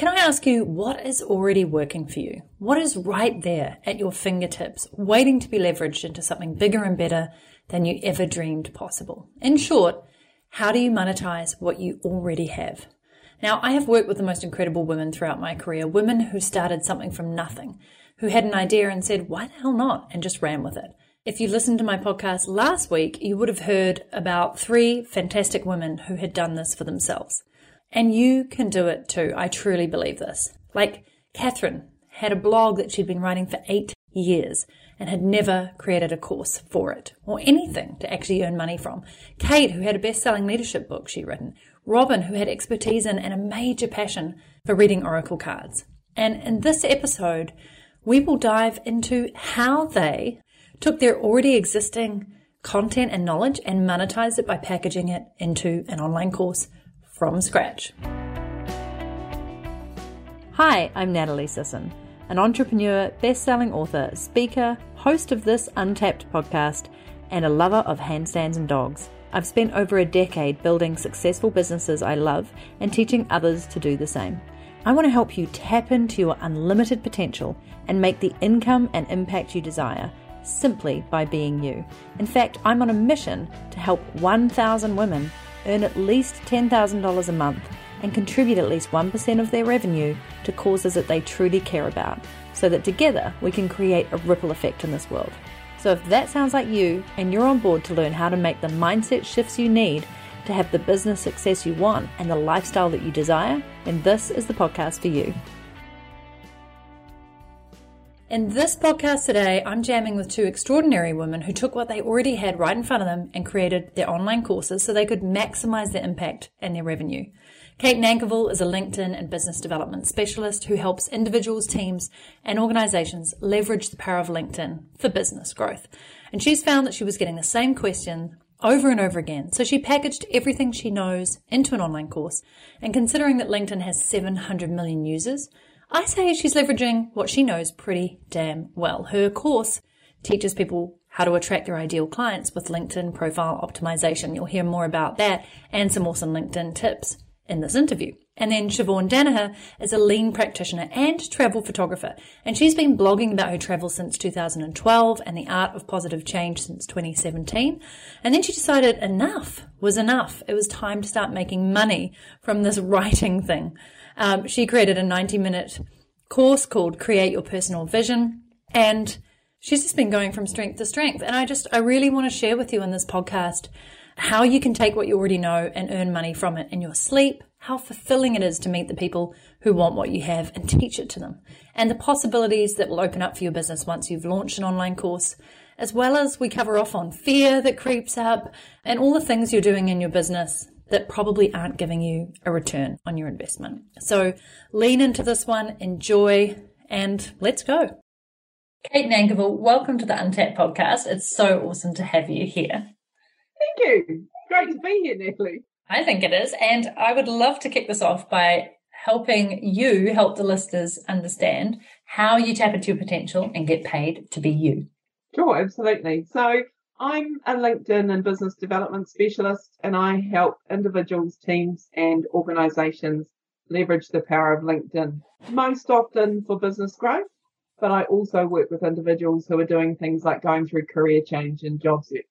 Can I ask you what is already working for you? What is right there at your fingertips, waiting to be leveraged into something bigger and better than you ever dreamed possible? In short, how do you monetize what you already have? Now, I have worked with the most incredible women throughout my career, women who started something from nothing, who had an idea and said, why the hell not? And just ran with it. If you listened to my podcast last week, you would have heard about three fantastic women who had done this for themselves. And you can do it too. I truly believe this. Like Catherine had a blog that she'd been writing for eight years and had never created a course for it or anything to actually earn money from. Kate, who had a best selling leadership book she'd written. Robin, who had expertise in and a major passion for reading oracle cards. And in this episode, we will dive into how they took their already existing content and knowledge and monetized it by packaging it into an online course from scratch. Hi, I'm Natalie Sisson, an entrepreneur, best selling author, speaker, host of this Untapped podcast, and a lover of handstands and dogs. I've spent over a decade building successful businesses I love and teaching others to do the same. I want to help you tap into your unlimited potential and make the income and impact you desire simply by being you. In fact, I'm on a mission to help 1,000 women earn at least $10,000 a month and contribute at least 1% of their revenue to causes that they truly care about, so that together we can create a ripple effect in this world. So if that sounds like you and you're on board to learn how to make the mindset shifts you need to have the business success you want and the lifestyle that you desire, then this is the podcast for you. In this podcast today, I'm jamming with two extraordinary women who took what they already had right in front of them and created their online courses so they could maximize their impact and their revenue. Kate Nankivell is a LinkedIn and business development specialist who helps individuals, teams, and organizations leverage the power of LinkedIn for business growth. And she's found that she was getting the same question over and over again. So she packaged everything she knows into an online course. And considering that LinkedIn has 700 million users, I say she's leveraging what she knows pretty damn well. Her course teaches people how to attract their ideal clients with LinkedIn profile optimization. You'll hear more about that and some awesome LinkedIn tips in this interview. And then Siobhan Danaher is a lean practitioner and travel photographer. And she's been blogging about her travel since 2012 and the art of positive change since 2017. And then she decided enough was enough. It was time to start making money from this writing thing. Um, she created a 90 minute course called Create Your Personal Vision. And she's just been going from strength to strength. And I just, I really want to share with you in this podcast how you can take what you already know and earn money from it in your sleep, how fulfilling it is to meet the people who want what you have and teach it to them, and the possibilities that will open up for your business once you've launched an online course, as well as we cover off on fear that creeps up and all the things you're doing in your business that probably aren't giving you a return on your investment. So lean into this one, enjoy, and let's go. Kate Nankivell, welcome to the Untapped podcast. It's so awesome to have you here. Thank you. Great to be here, Natalie. I think it is. And I would love to kick this off by helping you help the listeners understand how you tap into your potential and get paid to be you. Sure, absolutely. So I'm a LinkedIn and business development specialist and I help individuals, teams and organizations leverage the power of LinkedIn, most often for business growth. But I also work with individuals who are doing things like going through career change and job search.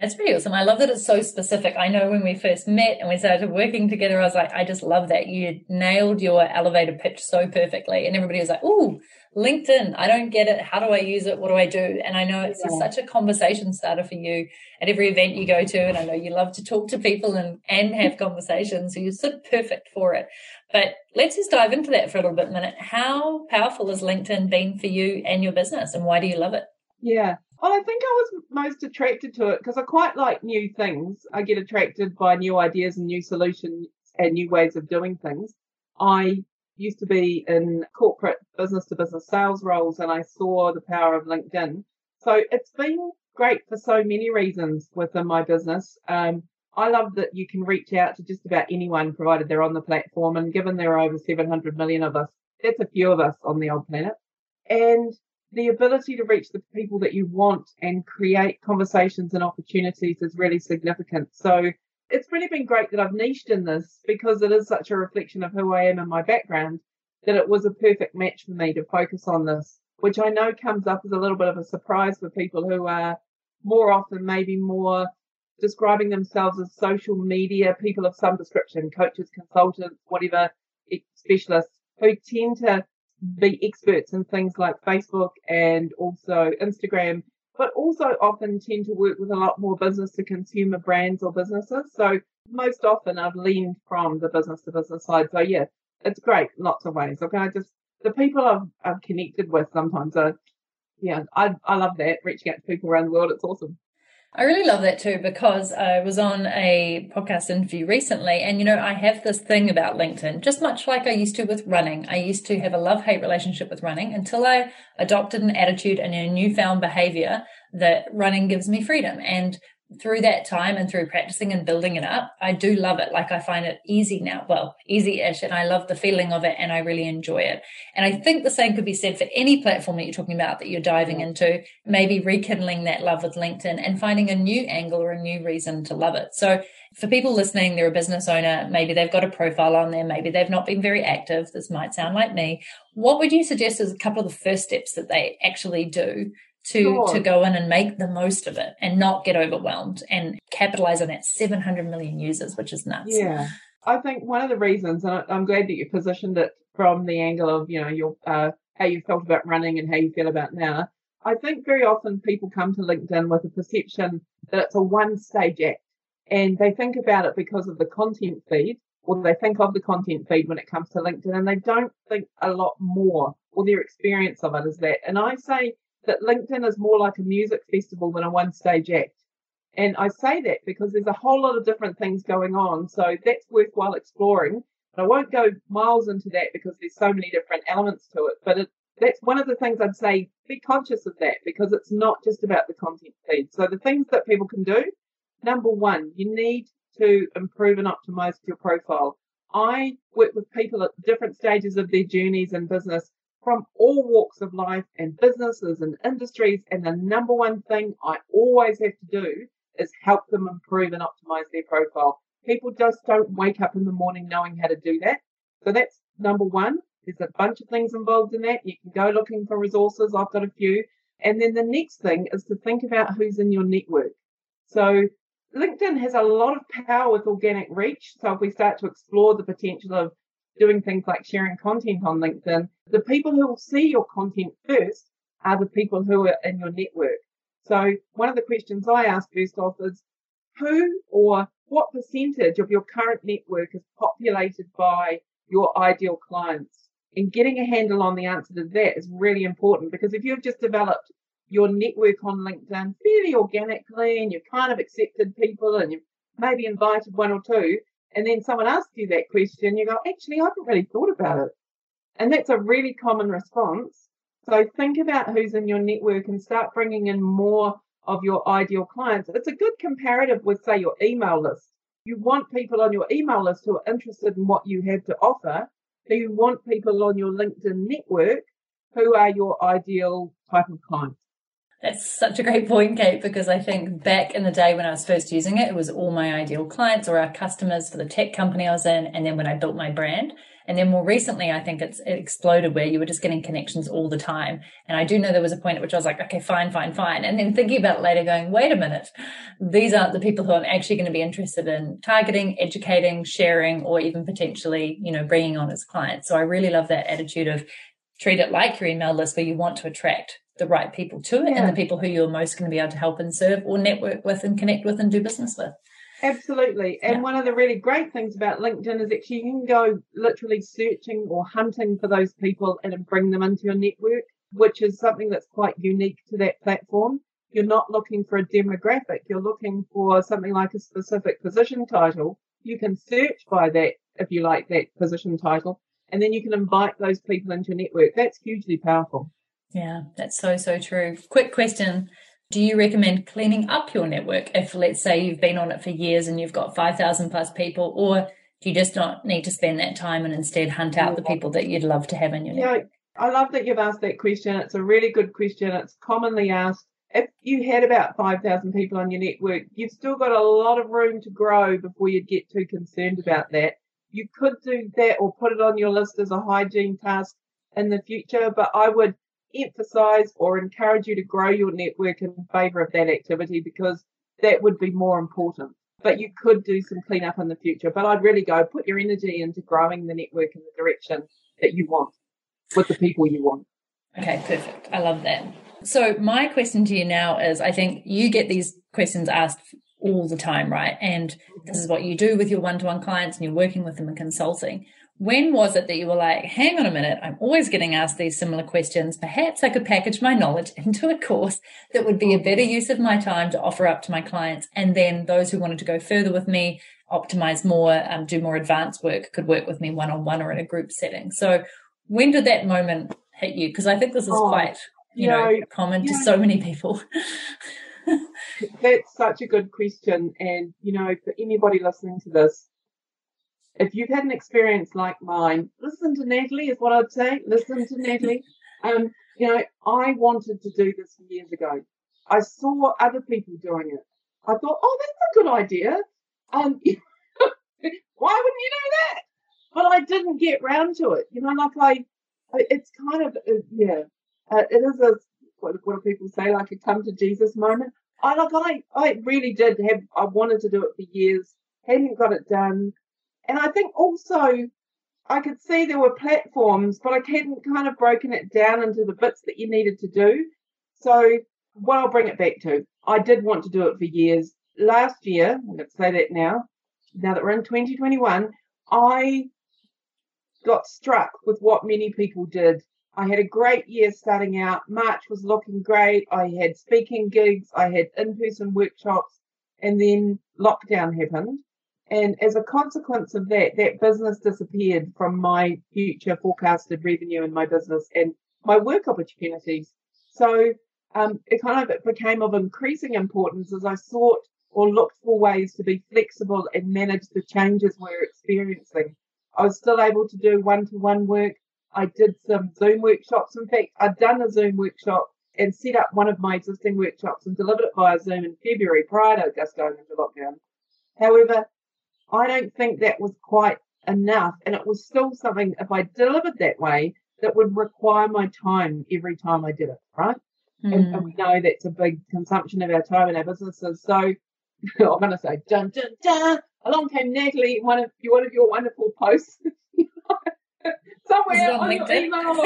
It's pretty awesome. I love that it's so specific. I know when we first met and we started working together, I was like, I just love that you nailed your elevator pitch so perfectly. And everybody was like, "Ooh, LinkedIn. I don't get it. How do I use it? What do I do?" And I know it's yeah. such a conversation starter for you at every event you go to. And I know you love to talk to people and and have conversations. So you're so perfect for it. But let's just dive into that for a little bit minute. How powerful has LinkedIn been for you and your business, and why do you love it? Yeah. Well, I think I was most attracted to it because I quite like new things. I get attracted by new ideas and new solutions and new ways of doing things. I used to be in corporate business to business sales roles and I saw the power of LinkedIn. So it's been great for so many reasons within my business. Um, I love that you can reach out to just about anyone provided they're on the platform. And given there are over 700 million of us, that's a few of us on the old planet. And the ability to reach the people that you want and create conversations and opportunities is really significant. So it's really been great that I've niched in this because it is such a reflection of who I am and my background. that it was a perfect match for me to focus on this, which I know comes up as a little bit of a surprise for people who are more often maybe more describing themselves as social media people of some description, coaches, consultants, whatever, specialists who tend to be experts in things like Facebook and also Instagram, but also often tend to work with a lot more business to consumer brands or businesses. So most often I've leaned from the business to business side. So yeah, it's great, lots of ways. Okay, I just the people I've, I've connected with sometimes are, yeah, I I love that reaching out to people around the world. It's awesome. I really love that too because I was on a podcast interview recently and you know I have this thing about LinkedIn just much like I used to with running. I used to have a love-hate relationship with running until I adopted an attitude and a newfound behavior that running gives me freedom and through that time and through practicing and building it up, I do love it. Like I find it easy now. Well, easy ish. And I love the feeling of it and I really enjoy it. And I think the same could be said for any platform that you're talking about that you're diving into, maybe rekindling that love with LinkedIn and finding a new angle or a new reason to love it. So for people listening, they're a business owner. Maybe they've got a profile on there. Maybe they've not been very active. This might sound like me. What would you suggest as a couple of the first steps that they actually do to sure. to go in and make the most of it and not get overwhelmed and capitalize on that 700 million users which is nuts. Yeah. I think one of the reasons and i'm glad that you positioned it from the angle of you know your uh, how you felt about running and how you feel about now. I think very often people come to linkedin with a perception that it's a one stage act and they think about it because of the content feed or they think of the content feed when it comes to linkedin and they don't think a lot more or their experience of it is that. And i say that LinkedIn is more like a music festival than a one stage act. And I say that because there's a whole lot of different things going on. So that's worthwhile exploring. But I won't go miles into that because there's so many different elements to it. But it, that's one of the things I'd say be conscious of that because it's not just about the content feed. So the things that people can do, number one, you need to improve and optimize your profile. I work with people at different stages of their journeys in business from all walks of life and businesses and industries. And the number one thing I always have to do is help them improve and optimize their profile. People just don't wake up in the morning knowing how to do that. So that's number one. There's a bunch of things involved in that. You can go looking for resources. I've got a few. And then the next thing is to think about who's in your network. So LinkedIn has a lot of power with organic reach. So if we start to explore the potential of doing things like sharing content on LinkedIn, the people who will see your content first are the people who are in your network. So one of the questions I ask first off is who or what percentage of your current network is populated by your ideal clients? And getting a handle on the answer to that is really important because if you've just developed your network on LinkedIn fairly organically and you've kind of accepted people and you've maybe invited one or two, and then someone asks you that question, you go, actually, I haven't really thought about it. And that's a really common response. So think about who's in your network and start bringing in more of your ideal clients. It's a good comparative with, say, your email list. You want people on your email list who are interested in what you have to offer. So you want people on your LinkedIn network who are your ideal type of clients. That's such a great point, Kate, because I think back in the day when I was first using it, it was all my ideal clients or our customers for the tech company I was in. And then when I built my brand, and then more recently, I think it's it exploded where you were just getting connections all the time. And I do know there was a point at which I was like, okay, fine, fine, fine. And then thinking about it later, going, wait a minute, these aren't the people who I'm actually going to be interested in targeting, educating, sharing, or even potentially, you know, bringing on as clients. So I really love that attitude of treat it like your email list where you want to attract the right people to it yeah. and the people who you're most going to be able to help and serve or network with and connect with and do business with. Absolutely. And yeah. one of the really great things about LinkedIn is actually you can go literally searching or hunting for those people and bring them into your network, which is something that's quite unique to that platform. You're not looking for a demographic. You're looking for something like a specific position title. You can search by that if you like that position title, and then you can invite those people into your network. That's hugely powerful. Yeah, that's so, so true. Quick question do you recommend cleaning up your network if, let's say, you've been on it for years and you've got 5,000 plus people, or do you just not need to spend that time and instead hunt out the people that you'd love to have in your yeah, network? I love that you've asked that question. It's a really good question. It's commonly asked. If you had about 5,000 people on your network, you've still got a lot of room to grow before you'd get too concerned about that. You could do that or put it on your list as a hygiene task in the future, but I would emphasize or encourage you to grow your network in favor of that activity because that would be more important. But you could do some cleanup in the future. But I'd really go put your energy into growing the network in the direction that you want with the people you want. Okay, perfect. I love that. So my question to you now is I think you get these questions asked all the time, right? And this is what you do with your one-to-one clients and you're working with them in consulting. When was it that you were like, hang on a minute, I'm always getting asked these similar questions. Perhaps I could package my knowledge into a course that would be a better use of my time to offer up to my clients. And then those who wanted to go further with me, optimize more, um, do more advanced work, could work with me one on one or in a group setting. So when did that moment hit you? Because I think this is oh, quite, you, know, know, common to so many people. that's such a good question. And, you know, for anybody listening to this, if you've had an experience like mine, listen to Natalie is what I'd say. Listen to Natalie. Um, you know, I wanted to do this years ago. I saw other people doing it. I thought, oh, that's a good idea. Um, why wouldn't you know that? But I didn't get round to it. You know, like I, it's kind of, uh, yeah, uh, it is a, what, what do people say, like a come to Jesus moment. I like, I, I really did have, I wanted to do it for years, hadn't got it done. And I think also I could see there were platforms, but I hadn't kind of broken it down into the bits that you needed to do. So what I'll bring it back to, I did want to do it for years. Last year, I'm to say that now, now that we're in 2021, I got struck with what many people did. I had a great year starting out. March was looking great. I had speaking gigs, I had in person workshops, and then lockdown happened. And as a consequence of that, that business disappeared from my future forecasted revenue in my business and my work opportunities. So um, it kind of became of increasing importance as I sought or looked for ways to be flexible and manage the changes we're experiencing. I was still able to do one to one work. I did some Zoom workshops. In fact, I'd done a Zoom workshop and set up one of my existing workshops and delivered it via Zoom in February prior to just going into lockdown. However, I don't think that was quite enough. And it was still something, if I delivered that way, that would require my time every time I did it, right? Mm. And, and, we hmm. know that's a big consumption of our time in our businesses. So I'm going to say, dun, dun, dun. Along came Natalie, one of, one of your wonderful posts. Somewhere on your email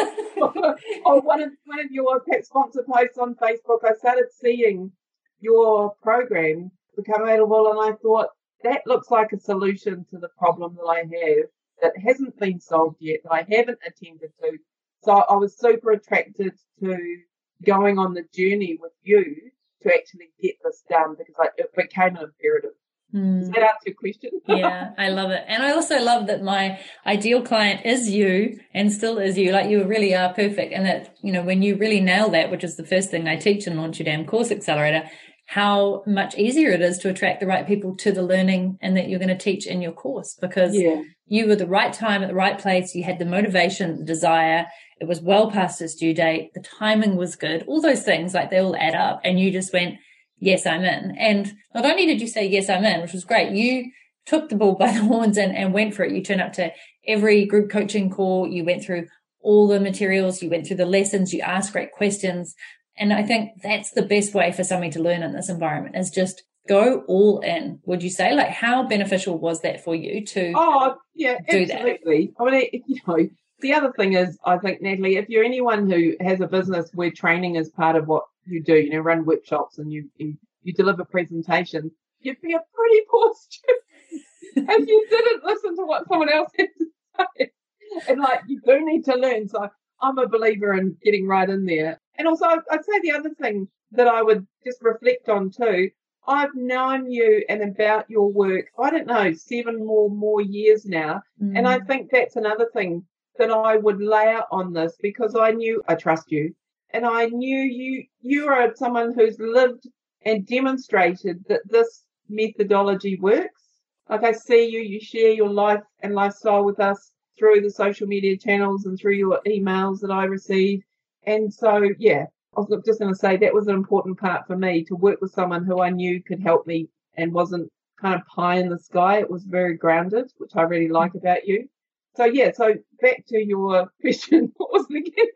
or, or one of one of your pet sponsor posts on Facebook, I started seeing your program become available, and I thought, that looks like a solution to the problem that I have that hasn't been solved yet, that I haven't attended to. So I was super attracted to going on the journey with you to actually get this done because I, it became an imperative. Mm. Does that answer your question? yeah, I love it. And I also love that my ideal client is you and still is you. Like you really are perfect. And that, you know, when you really nail that, which is the first thing I teach in Launch Your Damn Course Accelerator, how much easier it is to attract the right people to the learning and that you're going to teach in your course because yeah. you were the right time at the right place. You had the motivation, the desire. It was well past its due date. The timing was good. All those things, like they all add up. And you just went, yes, I'm in. And not only did you say, yes, I'm in, which was great. You took the bull by the horns and, and went for it. You turned up to every group coaching call. You went through all the materials. You went through the lessons. You asked great questions. And I think that's the best way for somebody to learn in this environment is just go all in. Would you say, like, how beneficial was that for you to? Oh, yeah, absolutely. That? I mean, you know, the other thing is, I think, Natalie, if you're anyone who has a business where training is part of what you do, you know, run workshops and you you, you deliver presentations, you'd be a pretty poor student if you didn't listen to what someone else had to say. And like, you do need to learn. So I'm a believer in getting right in there. And also, I'd say the other thing that I would just reflect on too. I've known you and about your work, I don't know, seven more more years now. Mm. And I mm. think that's another thing that I would layer on this because I knew I trust you. And I knew you you are someone who's lived and demonstrated that this methodology works. Like I see you, you share your life and lifestyle with us through the social media channels and through your emails that I receive. And so, yeah, I was just going to say that was an important part for me to work with someone who I knew could help me and wasn't kind of pie in the sky. It was very grounded, which I really like about you. So yeah, so back to your question. What was it again?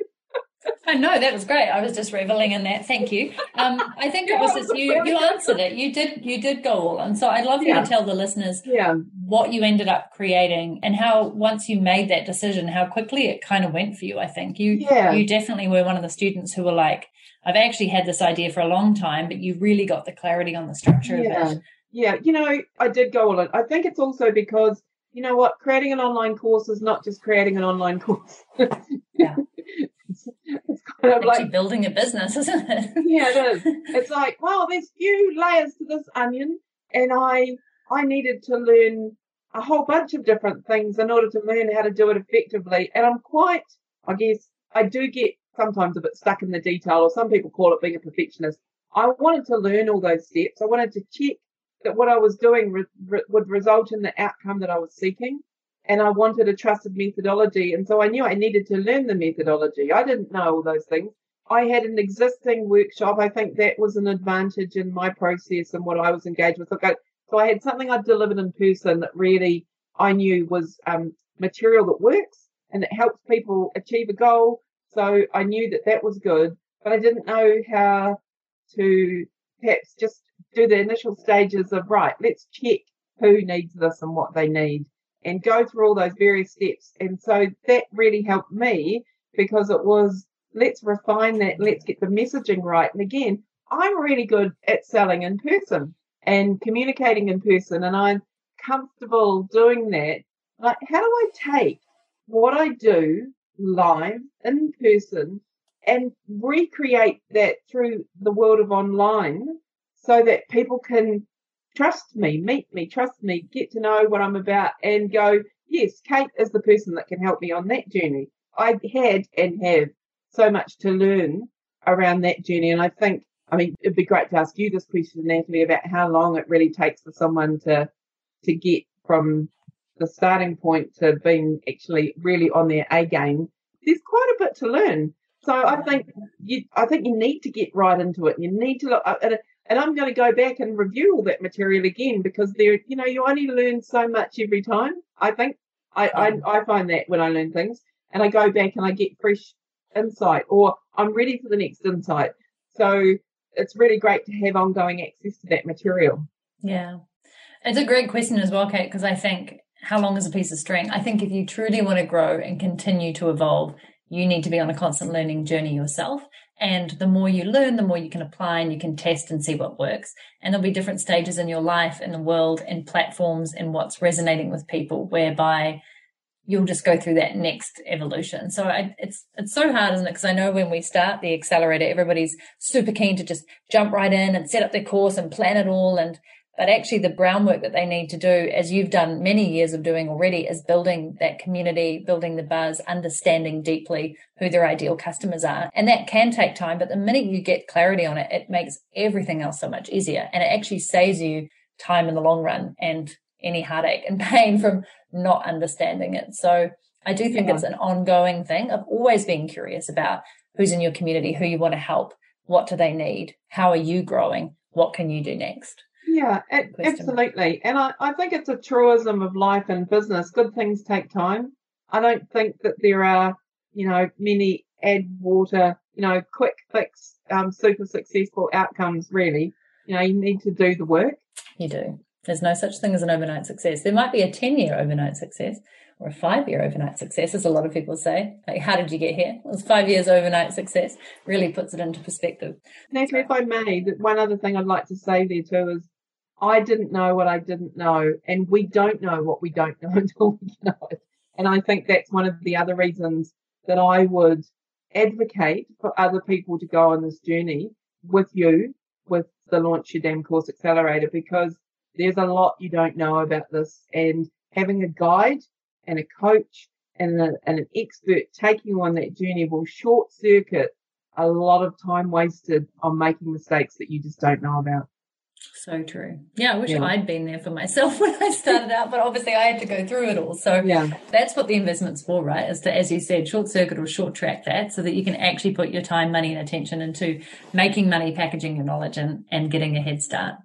I know that was great. I was just reveling in that. Thank you. Um, I think it was just you. You answered it. You did. You did go all in. So I'd love yeah. you to tell the listeners yeah. what you ended up creating and how once you made that decision, how quickly it kind of went for you. I think you. Yeah. You definitely were one of the students who were like, I've actually had this idea for a long time, but you really got the clarity on the structure yeah. of it. Yeah. You know, I did go all in. I think it's also because you know what, creating an online course is not just creating an online course. yeah. it's kind of like building a business, isn't it? yeah, it is. It's like, well, there's few layers to this onion, and I I needed to learn a whole bunch of different things in order to learn how to do it effectively. And I'm quite, I guess, I do get sometimes a bit stuck in the detail, or some people call it being a perfectionist. I wanted to learn all those steps. I wanted to check that what I was doing re- re- would result in the outcome that I was seeking and I wanted a trusted methodology. And so I knew I needed to learn the methodology. I didn't know all those things. I had an existing workshop. I think that was an advantage in my process and what I was engaged with. Okay. So I had something I delivered in person that really I knew was um, material that works and it helps people achieve a goal. So I knew that that was good, but I didn't know how to perhaps just do the initial stages of right, let's check who needs this and what they need and go through all those various steps. And so that really helped me because it was let's refine that, let's get the messaging right. And again, I'm really good at selling in person and communicating in person, and I'm comfortable doing that. Like, how do I take what I do live in person and recreate that through the world of online so that people can trust me, meet me, trust me, get to know what I'm about and go, yes, Kate is the person that can help me on that journey. I had and have so much to learn around that journey. And I think, I mean, it'd be great to ask you this question, Natalie, about how long it really takes for someone to, to get from the starting point to being actually really on their A game. There's quite a bit to learn. So I think you, I think you need to get right into it. You need to look at it and I'm going to go back and review all that material again because there, you know, you only learn so much every time. I think I, I, mm. I find that when I learn things and I go back and I get fresh insight or I'm ready for the next insight. So it's really great to have ongoing access to that material. Yeah. It's a great question as well, Kate, because I think how long is a piece of string? I think if you truly want to grow and continue to evolve, you need to be on a constant learning journey yourself. And the more you learn, the more you can apply and you can test and see what works. And there'll be different stages in your life, in the world, in platforms, and what's resonating with people, whereby you'll just go through that next evolution. So I, it's it's so hard, isn't it? Because I know when we start the accelerator, everybody's super keen to just jump right in and set up their course and plan it all. And but actually, the groundwork that they need to do, as you've done many years of doing already, is building that community, building the buzz, understanding deeply who their ideal customers are. And that can take time, but the minute you get clarity on it, it makes everything else so much easier. And it actually saves you time in the long run and any heartache and pain from not understanding it. So I do think yeah. it's an ongoing thing of always being curious about who's in your community, who you want to help, what do they need, how are you growing, what can you do next? Yeah, it, absolutely. And I, I think it's a truism of life and business. Good things take time. I don't think that there are, you know, many add water, you know, quick fix, um, super successful outcomes really. You know, you need to do the work. You do. There's no such thing as an overnight success. There might be a 10 year overnight success or a five year overnight success, as a lot of people say. Like, how did you get here? Well, it's five years overnight success. Really puts it into perspective. Natalie, if I may, one other thing I'd like to say there too is I didn't know what I didn't know, and we don't know what we don't know until we know it. And I think that's one of the other reasons that I would advocate for other people to go on this journey with you, with the Launch Your Damn Course Accelerator, because there's a lot you don't know about this. And having a guide and a coach and, a, and an expert taking you on that journey will short circuit a lot of time wasted on making mistakes that you just don't know about. So true. Yeah, I wish yeah. I'd been there for myself when I started out, but obviously I had to go through it all. So yeah. that's what the investment's for, right? Is to, as you said, short circuit or short track that so that you can actually put your time, money and attention into making money, packaging your knowledge and, and getting a head start.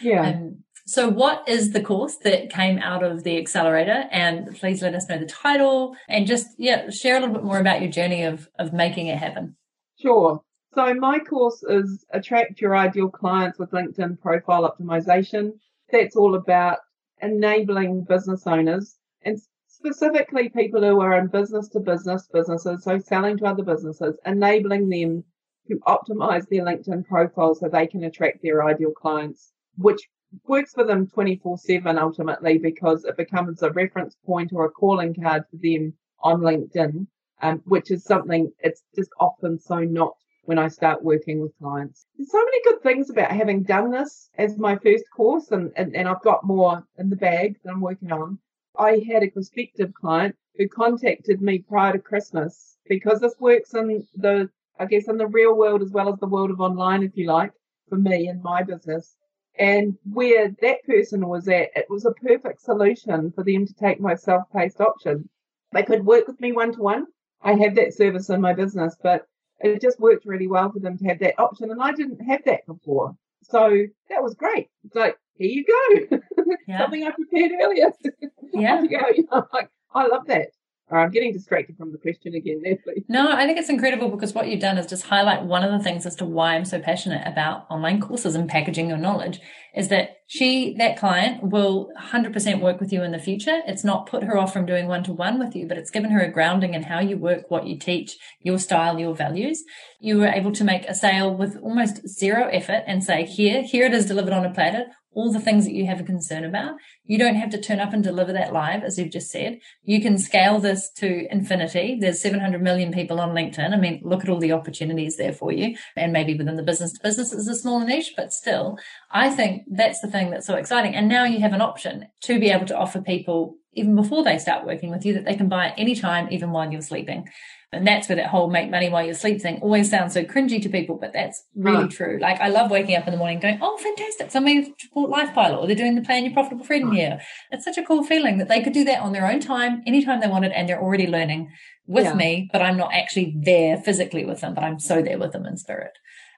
Yeah. Um, So, what is the course that came out of the accelerator? And please let us know the title and just yeah, share a little bit more about your journey of of making it happen. Sure. So, my course is Attract Your Ideal Clients with LinkedIn Profile Optimization. That's all about enabling business owners and specifically people who are in business to business businesses, so selling to other businesses, enabling them to optimize their LinkedIn profile so they can attract their ideal clients, which works for them 24 7 ultimately because it becomes a reference point or a calling card for them on LinkedIn, um, which is something it's just often so not when I start working with clients. There's so many good things about having done this as my first course, and, and, and I've got more in the bag that I'm working on. I had a prospective client who contacted me prior to Christmas because this works in the, I guess, in the real world as well as the world of online, if you like, for me and my business. And where that person was at, it was a perfect solution for them to take my self-paced option. They could work with me one to one. I have that service in my business, but it just worked really well for them to have that option. And I didn't have that before. So that was great. It's like, here you go. Yeah. Something I prepared earlier. Yeah. go. like, I love that. I'm getting distracted from the question again, Natalie. No, I think it's incredible because what you've done is just highlight one of the things as to why I'm so passionate about online courses and packaging your knowledge is that she, that client will 100% work with you in the future. It's not put her off from doing one to one with you, but it's given her a grounding in how you work, what you teach, your style, your values. You were able to make a sale with almost zero effort and say, here, here it is delivered on a platter all the things that you have a concern about. You don't have to turn up and deliver that live, as you've just said. You can scale this to infinity. There's 700 million people on LinkedIn. I mean, look at all the opportunities there for you. And maybe within the business to business is a smaller niche, but still, I think that's the thing that's so exciting. And now you have an option to be able to offer people even before they start working with you that they can buy at any time, even while you're sleeping. And that's where that whole make money while you sleep thing always sounds so cringy to people, but that's really true. Like I love waking up in the morning going, Oh, fantastic. Somebody bought Life Pilot or they're doing the Plan Your Profitable Freedom here. It's such a cool feeling that they could do that on their own time, anytime they wanted, and they're already learning with yeah. me, but I'm not actually there physically with them, but I'm so there with them in spirit.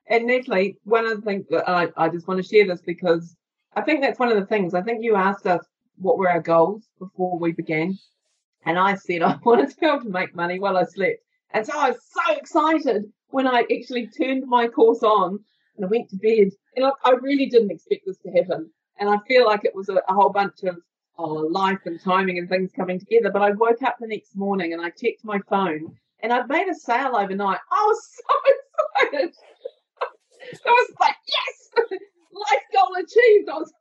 And Natalie, one of the things that I, I just want to share this because I think that's one of the things. I think you asked us what were our goals before we began. And I said I wanted to be able to make money while I slept. And so I was so excited when I actually turned my course on and I went to bed. And look, I really didn't expect this to happen. And I feel like it was a, a whole bunch of oh, life and timing and things coming together. But I woke up the next morning and I checked my phone and I'd made a sale overnight. I was so excited. I was like, yes, life goal achieved. I was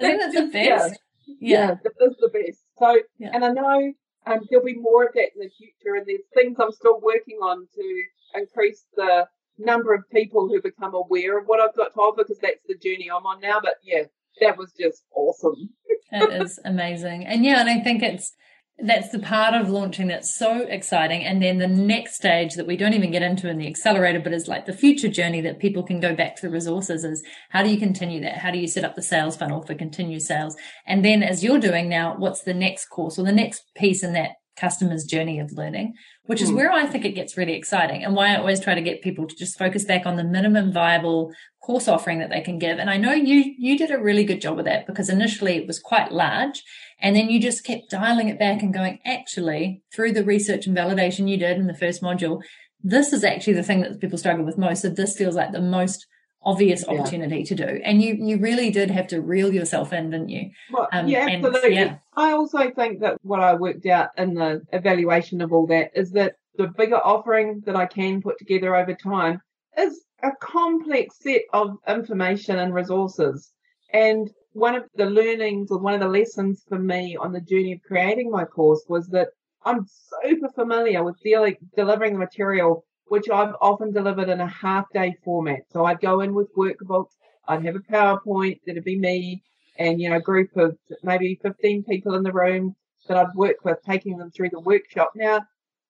Isn't that the best? Yeah, yeah. yeah that is the best. So, yeah. and I know um, there'll be more of that in the future, and there's things I'm still working on to increase the number of people who become aware of what I've got to offer because that's the journey I'm on now. But yeah, that was just awesome. it is amazing. And yeah, and I think it's that's the part of launching that's so exciting. And then the next stage that we don't even get into in the accelerator, but is like the future journey that people can go back to the resources is how do you continue that? How do you set up the sales funnel for continued sales? And then as you're doing now, what's the next course or the next piece in that customer's journey of learning, which is mm. where I think it gets really exciting and why I always try to get people to just focus back on the minimum viable course offering that they can give. And I know you, you did a really good job of that because initially it was quite large and then you just kept dialing it back and going, actually, through the research and validation you did in the first module, this is actually the thing that people struggle with most. So this feels like the most obvious opportunity yeah. to do. And you you really did have to reel yourself in, didn't you? Well, um, yeah, absolutely. And, yeah. I also think that what I worked out in the evaluation of all that is that the bigger offering that I can put together over time is a complex set of information and resources. And one of the learnings or one of the lessons for me on the journey of creating my course was that I'm super familiar with dealing, delivering the material which I've often delivered in a half day format. So I'd go in with workbooks, I'd have a PowerPoint, that'd be me and, you know, a group of maybe 15 people in the room that I'd work with, taking them through the workshop. Now,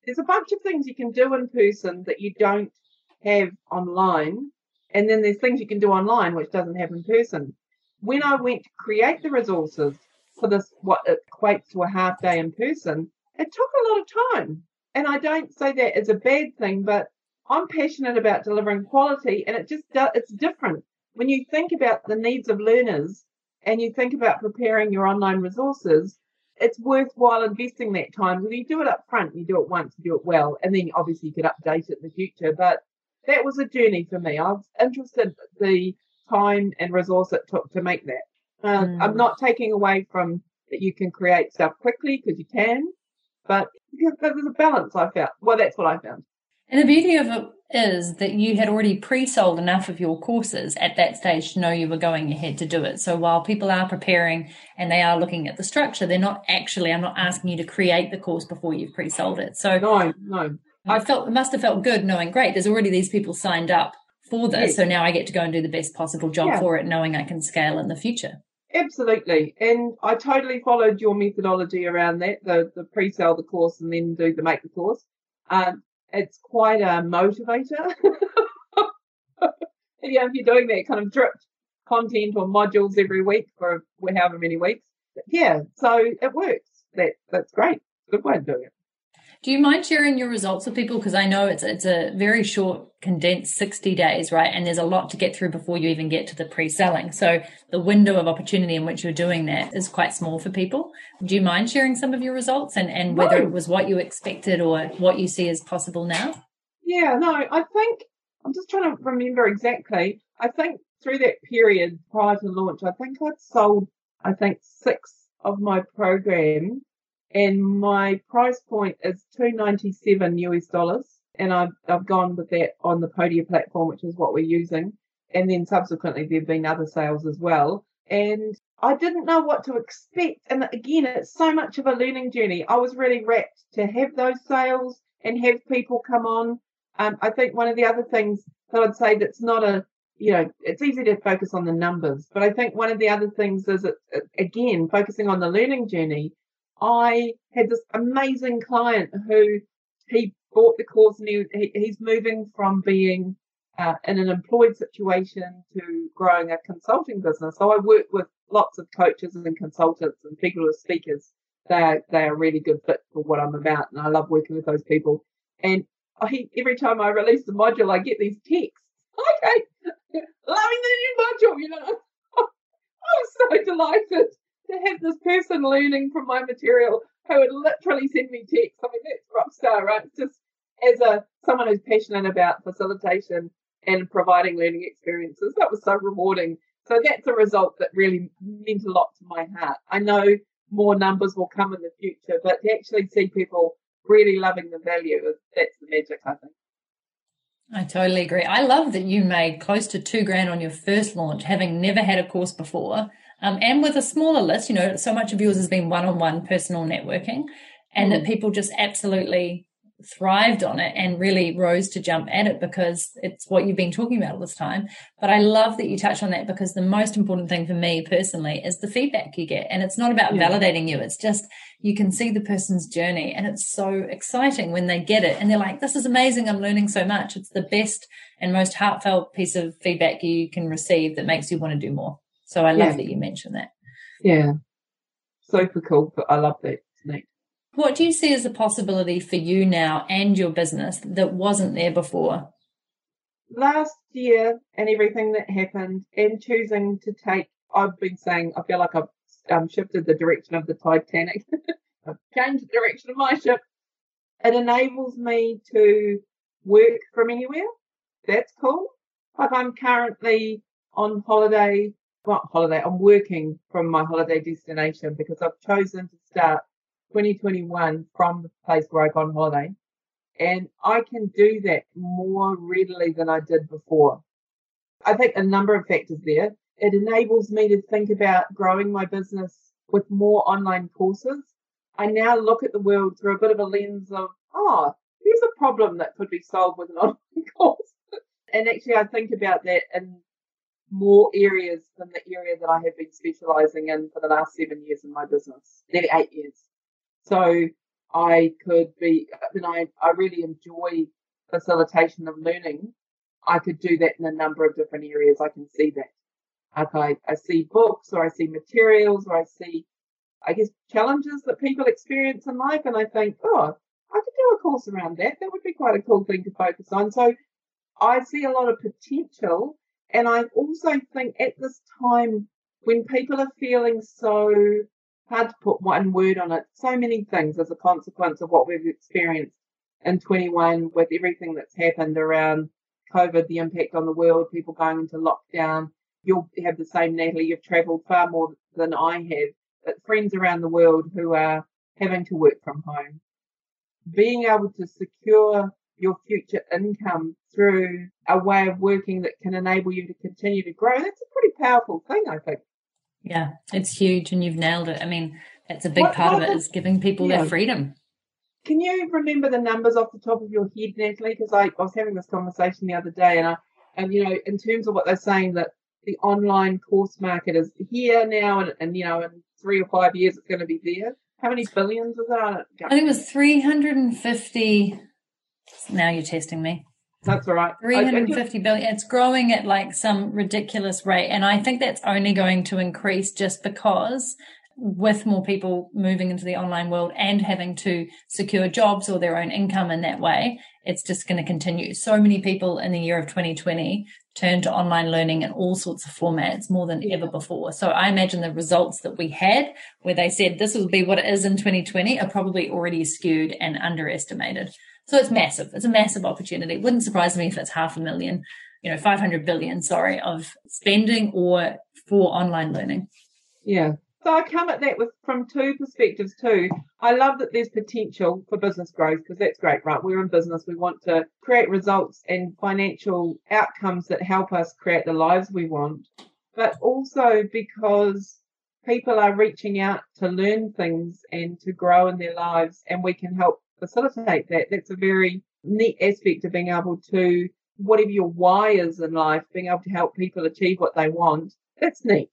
there's a bunch of things you can do in person that you don't have online. And then there's things you can do online which doesn't have in person. When I went to create the resources for this, what equates to a half day in person, it took a lot of time and I don't say that as a bad thing, but I'm passionate about delivering quality and it just, it's different. When you think about the needs of learners, and you think about preparing your online resources, it's worthwhile investing that time. Because you do it up front, you do it once, you do it well, and then obviously you could update it in the future. But that was a journey for me. I was interested the time and resource it took to make that. Uh, mm. I'm not taking away from that you can create stuff quickly because you can, but there's a balance I found. Well, that's what I found. And the beauty of it is that you had already pre-sold enough of your courses at that stage to know you were going ahead to do it. So while people are preparing and they are looking at the structure, they're not actually, I'm not asking you to create the course before you've pre-sold it. So no, no. I felt, it must have felt good knowing, great, there's already these people signed up for this. Yes. So now I get to go and do the best possible job yeah. for it, knowing I can scale in the future. Absolutely. And I totally followed your methodology around that, the, the pre-sell the course and then do the make the course. Um, it's quite a motivator. yeah, if you're doing that kind of dripped content or modules every week for however many weeks. Yeah, so it works. That that's great. Good way of doing it. Do you mind sharing your results with people? Because I know it's it's a very short, condensed sixty days, right? And there's a lot to get through before you even get to the pre-selling. So the window of opportunity in which you're doing that is quite small for people. Do you mind sharing some of your results and and whether no. it was what you expected or what you see as possible now? Yeah, no, I think I'm just trying to remember exactly. I think through that period prior to launch, I think I'd sold I think six of my program and my price point is 297 US dollars. And I've, I've gone with that on the Podia platform, which is what we're using. And then subsequently there have been other sales as well. And I didn't know what to expect. And again, it's so much of a learning journey. I was really rapt to have those sales and have people come on. Um, I think one of the other things that I'd say that's not a, you know, it's easy to focus on the numbers, but I think one of the other things is, it, again, focusing on the learning journey I had this amazing client who he bought the course and he, he's moving from being uh, in an employed situation to growing a consulting business. So I work with lots of coaches and consultants and people who are speakers. They are, they are really good fit for what I'm about, and I love working with those people. And I, every time I release the module, I get these texts. Okay, loving the new module. You know, I'm so delighted to have this person learning from my material who would literally send me texts. I mean, that's rock star, right? Just as a someone who's passionate about facilitation and providing learning experiences, that was so rewarding. So that's a result that really meant a lot to my heart. I know more numbers will come in the future, but to actually see people really loving the value, that's the magic, I think. I totally agree. I love that you made close to two grand on your first launch, having never had a course before um, and with a smaller list, you know, so much of yours has been one on one personal networking and mm. that people just absolutely thrived on it and really rose to jump at it because it's what you've been talking about all this time. But I love that you touch on that because the most important thing for me personally is the feedback you get. And it's not about yeah. validating you. It's just you can see the person's journey and it's so exciting when they get it and they're like, this is amazing. I'm learning so much. It's the best and most heartfelt piece of feedback you can receive that makes you want to do more. So I love yeah. that you mentioned that. Yeah. Super cool. But I love that. What do you see as a possibility for you now and your business that wasn't there before? Last year and everything that happened and choosing to take, I've been saying, I feel like I've um, shifted the direction of the Titanic. I've changed the direction of my ship. It enables me to work from anywhere. That's cool. Like I'm currently on holiday not holiday, I'm working from my holiday destination because I've chosen to start 2021 from the place where I go on holiday. And I can do that more readily than I did before. I think a number of factors there. It enables me to think about growing my business with more online courses. I now look at the world through a bit of a lens of, oh, here's a problem that could be solved with an online course. and actually I think about that in more areas than the area that I have been specializing in for the last seven years in my business, nearly eight years. So I could be, I mean, I, I really enjoy facilitation of learning. I could do that in a number of different areas. I can see that. Okay, I see books or I see materials or I see, I guess, challenges that people experience in life. And I think, oh, I could do a course around that. That would be quite a cool thing to focus on. So I see a lot of potential and I also think at this time when people are feeling so hard to put one word on it, so many things as a consequence of what we've experienced in 21 with everything that's happened around COVID, the impact on the world, people going into lockdown. You'll have the same, Natalie. You've travelled far more than I have, but friends around the world who are having to work from home. Being able to secure your future income through a way of working that can enable you to continue to grow, that's a pretty powerful thing, I think. Yeah, it's huge and you've nailed it. I mean, that's a big what, part what of it is giving people yeah. their freedom. Can you remember the numbers off the top of your head, Natalie? Because I, I was having this conversation the other day, and I, and you know, in terms of what they're saying that the online course market is here now, and, and you know, in three or five years it's going to be there. How many billions is? I, I think it was three hundred and fifty. Now you're testing me. That's all right. 350 billion. It's growing at like some ridiculous rate. And I think that's only going to increase just because with more people moving into the online world and having to secure jobs or their own income in that way, it's just going to continue. So many people in the year of 2020 turned to online learning in all sorts of formats more than yeah. ever before. So I imagine the results that we had where they said this will be what it is in 2020 are probably already skewed and underestimated. So it's massive. It's a massive opportunity. It wouldn't surprise me if it's half a million, you know, 500 billion, sorry, of spending or for online learning. Yeah. So I come at that with from two perspectives too. I love that there's potential for business growth because that's great, right? We're in business. We want to create results and financial outcomes that help us create the lives we want. But also because people are reaching out to learn things and to grow in their lives and we can help facilitate that. That's a very neat aspect of being able to, whatever your why is in life, being able to help people achieve what they want. That's neat.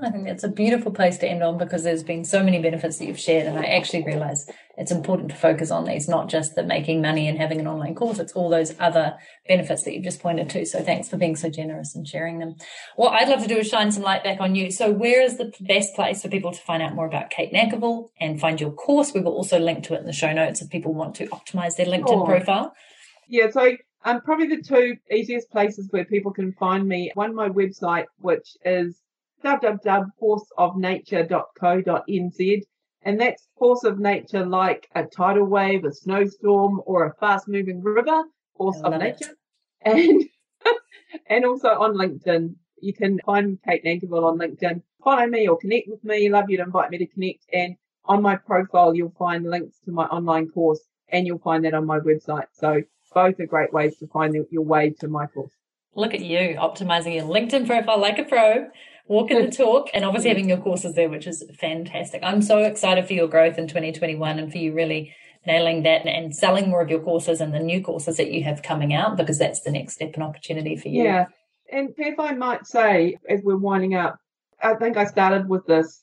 I think that's a beautiful place to end on because there's been so many benefits that you've shared, and I actually realize it's important to focus on these, not just the making money and having an online course. It's all those other benefits that you've just pointed to. So thanks for being so generous and sharing them. What I'd love to do is shine some light back on you. So where is the best place for people to find out more about Kate Nankivell and find your course? We will also link to it in the show notes if people want to optimize their LinkedIn oh. profile. Yeah, so um, probably the two easiest places where people can find me. One, my website, which is www.forceofnature.co.nz. And that's force of nature like a tidal wave, a snowstorm, or a fast moving river, force of nature. And and also on LinkedIn. You can find Kate Nankivell on LinkedIn. Follow me or connect with me. Love you to invite me to connect. And on my profile, you'll find links to my online course and you'll find that on my website. So both are great ways to find your way to my course. Look at you optimizing your LinkedIn profile like a pro walking the talk and obviously having your courses there, which is fantastic. I'm so excited for your growth in 2021 and for you really nailing that and selling more of your courses and the new courses that you have coming out because that's the next step and opportunity for you. Yeah. And if I might say, as we're winding up, I think I started with this.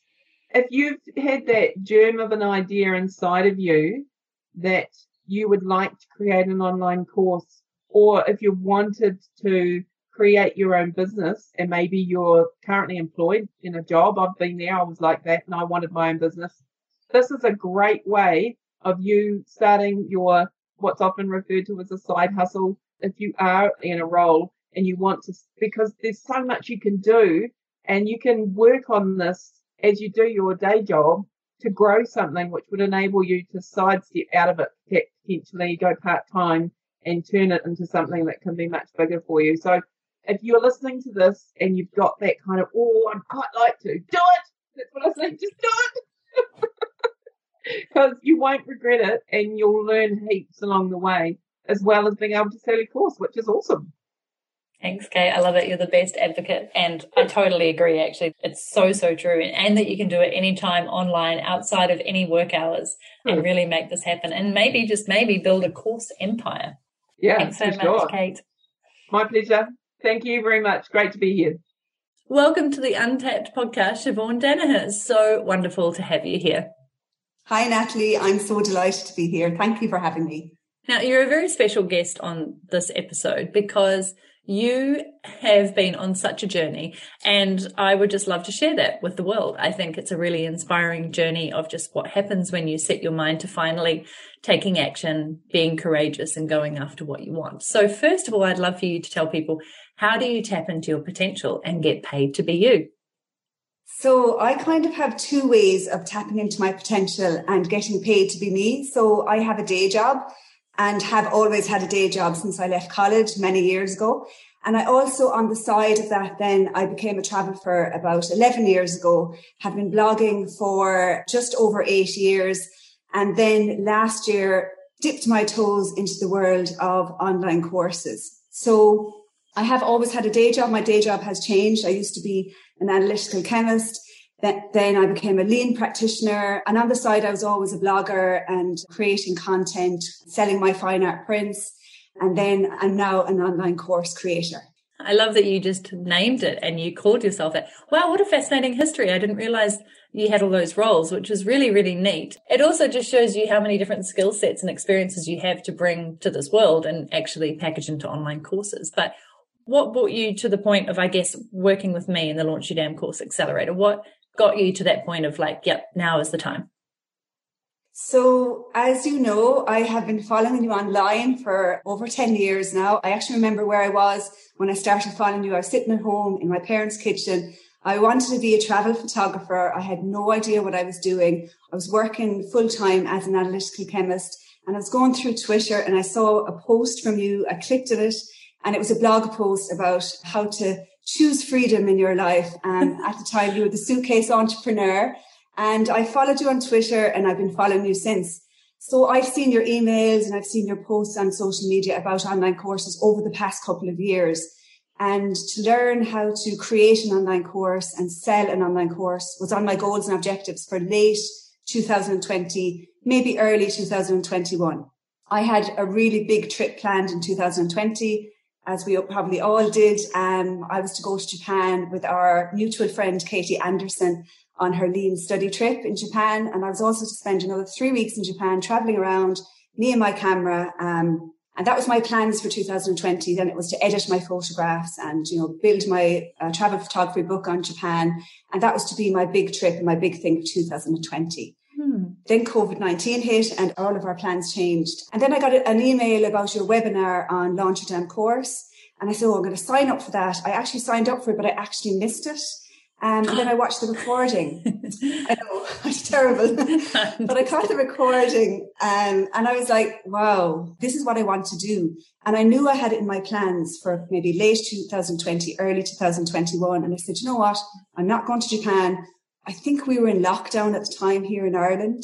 If you've had that germ of an idea inside of you that you would like to create an online course, or if you wanted to create your own business and maybe you're currently employed in a job. I've been there. I was like that and I wanted my own business. This is a great way of you starting your what's often referred to as a side hustle. If you are in a role and you want to, because there's so much you can do and you can work on this as you do your day job to grow something which would enable you to sidestep out of it potentially, go part time and turn it into something that can be much bigger for you. So if you're listening to this and you've got that kind of, oh, I'd quite like to, do it. That's what I say, just do it. Because you won't regret it and you'll learn heaps along the way, as well as being able to sell your course, which is awesome. Thanks, Kate. I love it. You're the best advocate. And I totally agree, actually. It's so, so true. And that you can do it anytime online outside of any work hours and hmm. really make this happen. And maybe, just maybe, build a course empire. Yeah. Thanks so much, sure. Kate. My pleasure. Thank you very much. Great to be here. Welcome to the Untapped podcast, Siobhan Danaher. So wonderful to have you here. Hi, Natalie. I'm so delighted to be here. Thank you for having me. Now, you're a very special guest on this episode because you have been on such a journey, and I would just love to share that with the world. I think it's a really inspiring journey of just what happens when you set your mind to finally taking action, being courageous, and going after what you want. So, first of all, I'd love for you to tell people how do you tap into your potential and get paid to be you? So I kind of have two ways of tapping into my potential and getting paid to be me. So I have a day job and have always had a day job since I left college many years ago. And I also, on the side of that, then I became a travel for about 11 years ago, have been blogging for just over eight years. And then last year dipped my toes into the world of online courses. So I have always had a day job. My day job has changed. I used to be an analytical chemist. Then I became a lean practitioner. And on the side, I was always a blogger and creating content, selling my fine art prints. And then I'm now an online course creator. I love that you just named it and you called yourself that. Wow, what a fascinating history. I didn't realize you had all those roles, which is really, really neat. It also just shows you how many different skill sets and experiences you have to bring to this world and actually package into online courses. But what brought you to the point of, I guess, working with me in the Launch Your Damn Course Accelerator? What got you to that point of like, yep, now is the time? So, as you know, I have been following you online for over 10 years now. I actually remember where I was when I started following you. I was sitting at home in my parents' kitchen. I wanted to be a travel photographer. I had no idea what I was doing. I was working full time as an analytical chemist and I was going through Twitter and I saw a post from you. I clicked on it and it was a blog post about how to choose freedom in your life. And at the time, you were the suitcase entrepreneur. And I followed you on Twitter and I've been following you since. So I've seen your emails and I've seen your posts on social media about online courses over the past couple of years. And to learn how to create an online course and sell an online course was on my goals and objectives for late 2020, maybe early 2021. I had a really big trip planned in 2020 as we probably all did. Um, I was to go to Japan with our mutual friend, Katie Anderson, on her lean study trip in Japan. And I was also to spend another three weeks in Japan, traveling around, me and my camera. Um, and that was my plans for 2020. Then it was to edit my photographs and, you know, build my uh, travel photography book on Japan. And that was to be my big trip and my big thing for 2020. Then COVID 19 hit and all of our plans changed. And then I got an email about your webinar on Launch Your Damn Course. And I said, Oh, I'm going to sign up for that. I actually signed up for it, but I actually missed it. Um, and then I watched the recording. I know, it's terrible. but I caught the recording um, and I was like, wow, this is what I want to do. And I knew I had it in my plans for maybe late 2020, early 2021. And I said, you know what? I'm not going to Japan. I think we were in lockdown at the time here in Ireland.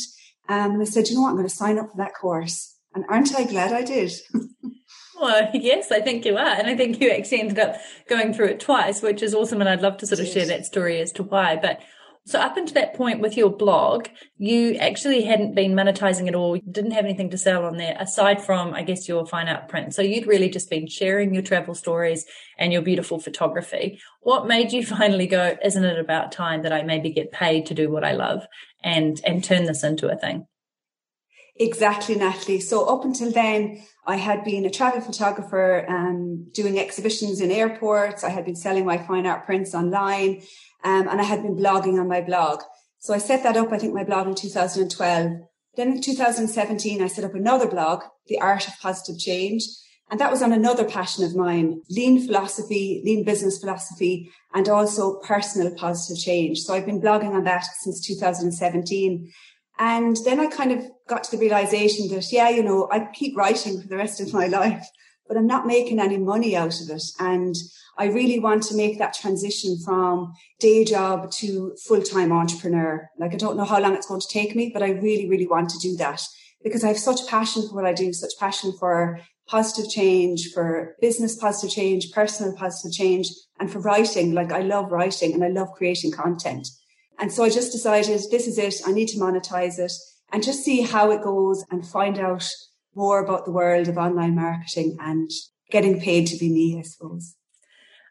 Um, and I said, you know what, I'm going to sign up for that course. And aren't I glad I did? well, yes, I think you are. And I think you actually ended up going through it twice, which is awesome. And I'd love to sort of yes. share that story as to why. But so up until that point with your blog, you actually hadn't been monetizing at all. You didn't have anything to sell on there aside from, I guess, your fine art print. So you'd really just been sharing your travel stories and your beautiful photography. What made you finally go, isn't it about time that I maybe get paid to do what I love and, and turn this into a thing? Exactly, Natalie. So up until then, I had been a travel photographer, um, doing exhibitions in airports. I had been selling my fine art prints online um, and I had been blogging on my blog. So I set that up, I think my blog in 2012. Then in 2017, I set up another blog, The Art of Positive Change. And that was on another passion of mine, lean philosophy, lean business philosophy, and also personal positive change. So I've been blogging on that since 2017. And then I kind of got to the realization that, yeah, you know, I keep writing for the rest of my life, but I'm not making any money out of it. And I really want to make that transition from day job to full time entrepreneur. Like, I don't know how long it's going to take me, but I really, really want to do that because I have such passion for what I do, such passion for positive change, for business positive change, personal positive change, and for writing. Like, I love writing and I love creating content. And so I just decided this is it. I need to monetize it and just see how it goes and find out more about the world of online marketing and getting paid to be me, I suppose.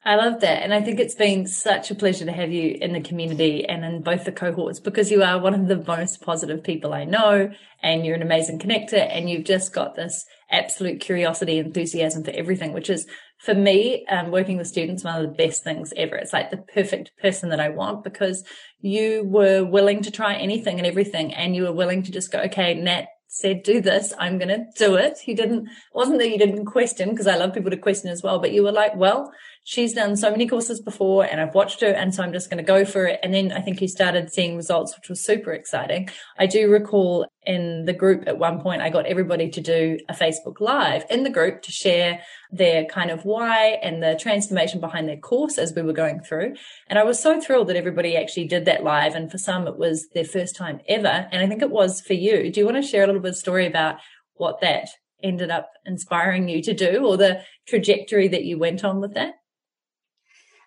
I love that. And I think it's been such a pleasure to have you in the community and in both the cohorts because you are one of the most positive people I know and you're an amazing connector and you've just got this absolute curiosity, enthusiasm for everything, which is for me, um, working with students, one of the best things ever. It's like the perfect person that I want because you were willing to try anything and everything and you were willing to just go, okay, Nat, said, do this, I'm going to do it. You didn't, wasn't that you didn't question because I love people to question as well, but you were like, well, she's done so many courses before and I've watched her. And so I'm just going to go for it. And then I think you started seeing results, which was super exciting. I do recall in the group at one point, I got everybody to do a Facebook live in the group to share their kind of why and the transformation behind their course as we were going through. And I was so thrilled that everybody actually did that live. And for some, it was their first time ever. And I think it was for you. Do you want to share a little bit of story about what that ended up inspiring you to do or the trajectory that you went on with that?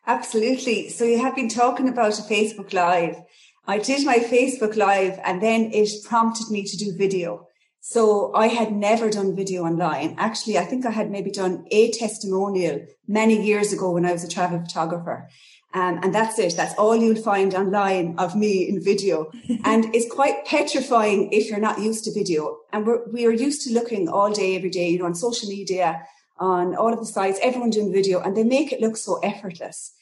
Absolutely. So you have been talking about a Facebook Live. I did my Facebook Live and then it prompted me to do video. So I had never done video online. Actually, I think I had maybe done a testimonial many years ago when I was a travel photographer. Um, and that's it. That's all you'll find online of me in video. and it's quite petrifying if you're not used to video. And we're, we are used to looking all day, every day, you know, on social media, on all of the sites, everyone doing video and they make it look so effortless.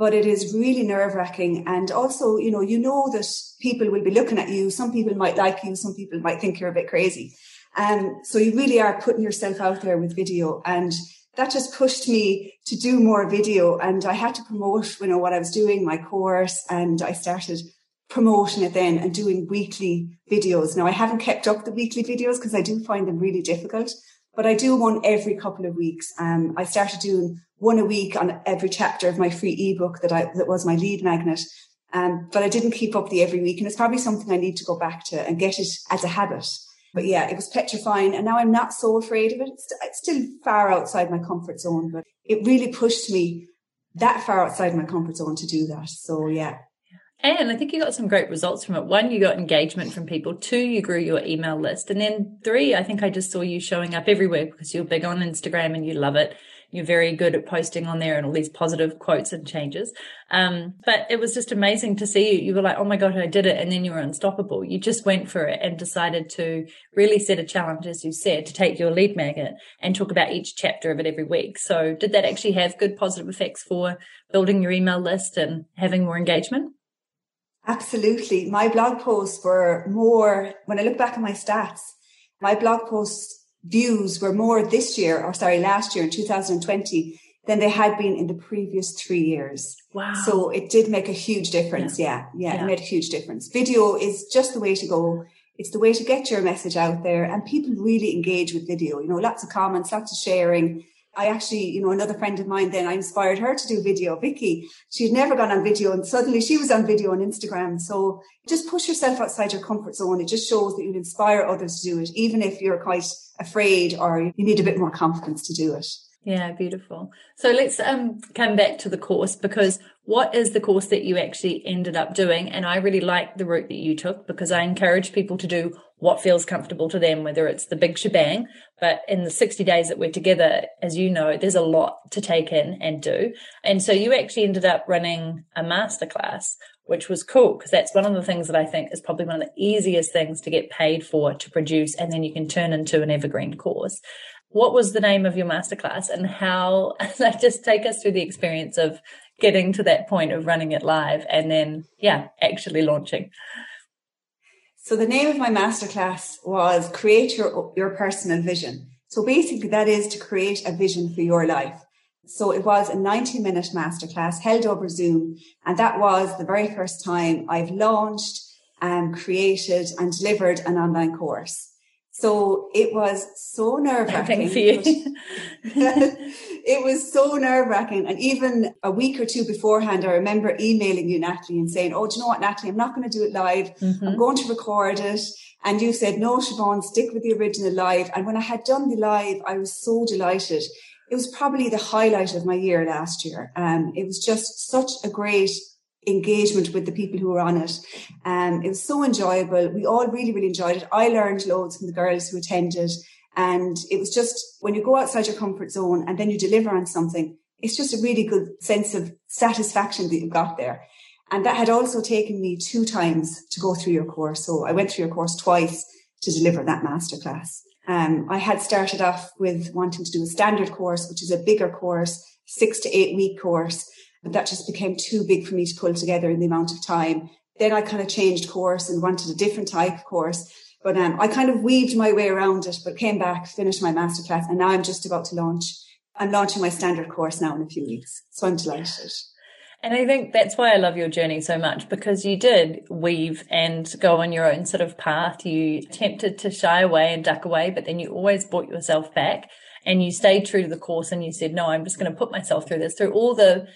But it is really nerve wracking. And also, you know, you know that people will be looking at you. Some people might like you. Some people might think you're a bit crazy. And um, so you really are putting yourself out there with video and that just pushed me to do more video and I had to promote, you know, what I was doing, my course, and I started promoting it then and doing weekly videos. Now I haven't kept up the weekly videos because I do find them really difficult, but I do one every couple of weeks. Um, I started doing one a week on every chapter of my free ebook that I, that was my lead magnet. Um, but I didn't keep up the every week and it's probably something I need to go back to and get it as a habit. But yeah, it was petrifying. And now I'm not so afraid of it. It's, it's still far outside my comfort zone, but it really pushed me that far outside my comfort zone to do that. So yeah. And I think you got some great results from it. One, you got engagement from people. Two, you grew your email list. And then three, I think I just saw you showing up everywhere because you're big on Instagram and you love it. You're very good at posting on there and all these positive quotes and changes. Um, but it was just amazing to see you. You were like, Oh my God, I did it. And then you were unstoppable. You just went for it and decided to really set a challenge, as you said, to take your lead magnet and talk about each chapter of it every week. So did that actually have good positive effects for building your email list and having more engagement? Absolutely. My blog posts were more, when I look back at my stats, my blog posts views were more this year, or sorry, last year in 2020 than they had been in the previous three years. Wow. So it did make a huge difference. Yeah. Yeah. yeah. yeah. It made a huge difference. Video is just the way to go. It's the way to get your message out there and people really engage with video, you know, lots of comments, lots of sharing. I actually, you know, another friend of mine then I inspired her to do video, Vicky. She'd never gone on video and suddenly she was on video on Instagram. So just push yourself outside your comfort zone. It just shows that you inspire others to do it, even if you're quite afraid or you need a bit more confidence to do it. Yeah, beautiful. So let's um come back to the course because what is the course that you actually ended up doing? And I really like the route that you took because I encourage people to do what feels comfortable to them, whether it's the big shebang. But in the 60 days that we're together, as you know, there's a lot to take in and do. And so you actually ended up running a masterclass, which was cool because that's one of the things that I think is probably one of the easiest things to get paid for to produce. And then you can turn into an evergreen course. What was the name of your masterclass and how, just take us through the experience of getting to that point of running it live and then, yeah, actually launching. So the name of my masterclass was create your, your personal vision. So basically that is to create a vision for your life. So it was a 90 minute masterclass held over Zoom. And that was the very first time I've launched and created and delivered an online course. So it was so nerve wracking. it was so nerve wracking. And even a week or two beforehand, I remember emailing you, Natalie, and saying, Oh, do you know what, Natalie? I'm not going to do it live. Mm-hmm. I'm going to record it. And you said, No, Siobhan, stick with the original live. And when I had done the live, I was so delighted. It was probably the highlight of my year last year. Um, it was just such a great engagement with the people who were on it. Um, it was so enjoyable. We all really, really enjoyed it. I learned loads from the girls who attended. And it was just when you go outside your comfort zone and then you deliver on something, it's just a really good sense of satisfaction that you've got there. And that had also taken me two times to go through your course. So I went through your course twice to deliver that masterclass. Um, I had started off with wanting to do a standard course, which is a bigger course, six to eight week course. But that just became too big for me to pull together in the amount of time. Then I kind of changed course and wanted a different type of course. But um, I kind of weaved my way around it, but came back, finished my masterclass, and now I'm just about to launch I'm launching my standard course now in a few weeks. So I'm delighted. And I think that's why I love your journey so much because you did weave and go on your own sort of path. You attempted to shy away and duck away, but then you always brought yourself back and you stayed true to the course and you said, no, I'm just going to put myself through this, through all the,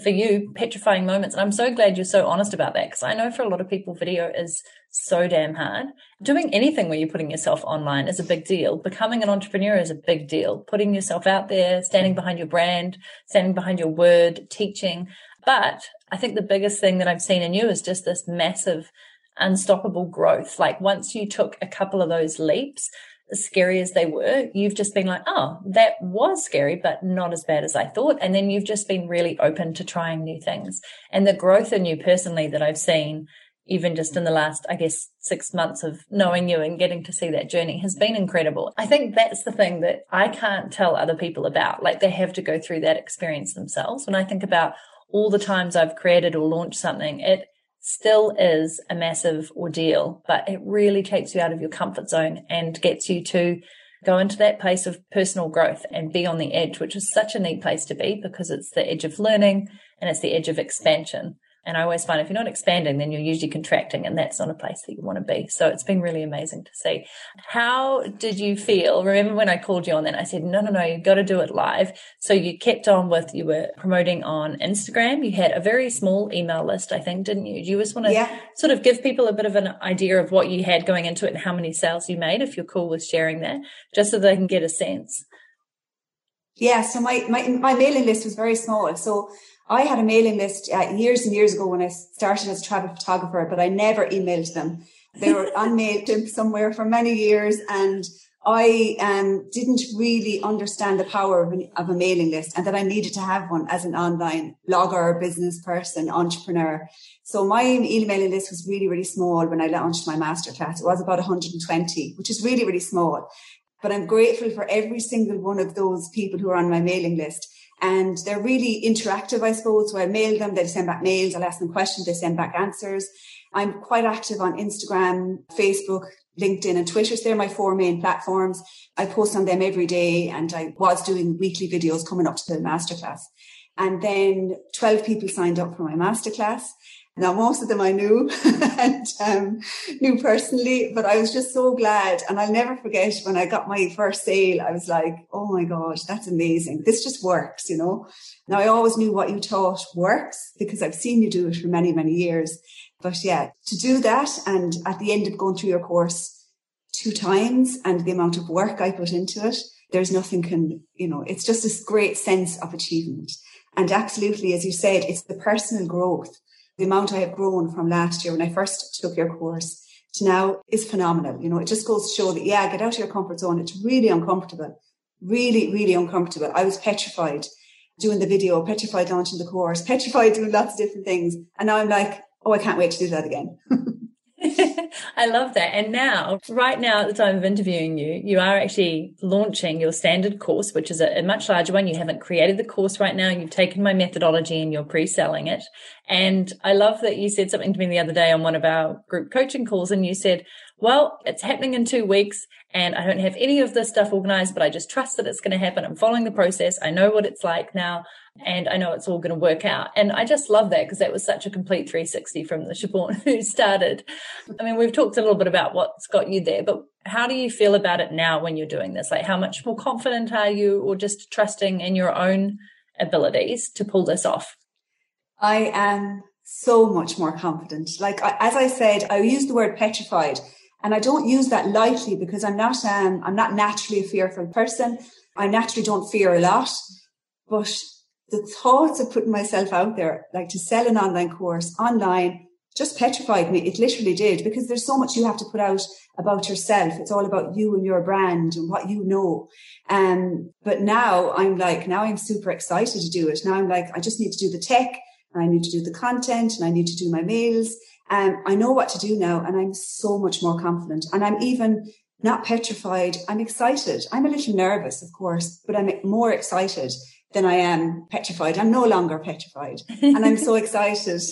for you, petrifying moments. And I'm so glad you're so honest about that because I know for a lot of people, video is so damn hard. Doing anything where you're putting yourself online is a big deal. Becoming an entrepreneur is a big deal. Putting yourself out there, standing behind your brand, standing behind your word, teaching. But I think the biggest thing that I've seen in you is just this massive, unstoppable growth. Like once you took a couple of those leaps, scary as they were, you've just been like, oh, that was scary, but not as bad as I thought. And then you've just been really open to trying new things. And the growth in you personally that I've seen, even just in the last, I guess, six months of knowing you and getting to see that journey has been incredible. I think that's the thing that I can't tell other people about. Like they have to go through that experience themselves. When I think about all the times I've created or launched something, it still is a massive ordeal, but it really takes you out of your comfort zone and gets you to go into that place of personal growth and be on the edge, which is such a neat place to be because it's the edge of learning and it's the edge of expansion. And I always find if you're not expanding, then you're usually contracting, and that's not a place that you want to be. So it's been really amazing to see. How did you feel? Remember when I called you on that? I said, no, no, no, you've got to do it live. So you kept on with, you were promoting on Instagram. You had a very small email list, I think, didn't you? Do you just want to yeah. sort of give people a bit of an idea of what you had going into it and how many sales you made, if you're cool with sharing that, just so they can get a sense? Yeah, so my, my, my mailing list was very small. So I had a mailing list uh, years and years ago when I started as a travel photographer, but I never emailed them. They were unmailed somewhere for many years and I um, didn't really understand the power of, an, of, a mailing list and that I needed to have one as an online blogger, business person, entrepreneur. So my emailing list was really, really small when I launched my masterclass. It was about 120, which is really, really small. But I'm grateful for every single one of those people who are on my mailing list and they're really interactive, I suppose. So I mail them, they send back mails, I'll ask them questions, they send back answers. I'm quite active on Instagram, Facebook, LinkedIn and Twitter. So they're my four main platforms. I post on them every day and I was doing weekly videos coming up to the masterclass. And then 12 people signed up for my masterclass. Now, most of them I knew and um, knew personally, but I was just so glad. And I'll never forget when I got my first sale, I was like, oh my gosh, that's amazing. This just works, you know. Now, I always knew what you taught works because I've seen you do it for many, many years. But yeah, to do that and at the end of going through your course two times and the amount of work I put into it, there's nothing can, you know, it's just this great sense of achievement. And absolutely, as you said, it's the personal growth the amount I have grown from last year when I first took your course to now is phenomenal. You know, it just goes to show that, yeah, get out of your comfort zone. It's really uncomfortable, really, really uncomfortable. I was petrified doing the video, petrified launching the course, petrified doing lots of different things. And now I'm like, oh, I can't wait to do that again. I love that. And now, right now, at the time of interviewing you, you are actually launching your standard course, which is a, a, much larger one. You haven't created the course right now. You've taken my methodology and you're pre-selling it. And I love that you said something to me the other day on one of our group coaching calls and you said, well, it's happening in two weeks and I don't have any of this stuff organized, but I just trust that it's going to happen. I'm following the process. I know what it's like now and I know it's all going to work out. And I just love that because that was such a complete 360 from the Siobhan who started. I mean, we've talked a little bit about what's got you there, but how do you feel about it now when you're doing this? Like how much more confident are you or just trusting in your own abilities to pull this off? I am so much more confident. Like, as I said, I use the word petrified and I don't use that lightly because I'm not, um, I'm not naturally a fearful person. I naturally don't fear a lot, but the thoughts of putting myself out there, like to sell an online course online, just petrified me. It literally did because there's so much you have to put out about yourself. It's all about you and your brand and what you know. Um, but now I'm like, now I'm super excited to do it. Now I'm like, I just need to do the tech and I need to do the content and I need to do my mails um, I know what to do now and I'm so much more confident. And I'm even not petrified. I'm excited. I'm a little nervous, of course, but I'm more excited than I am petrified. I'm no longer petrified. and I'm so excited.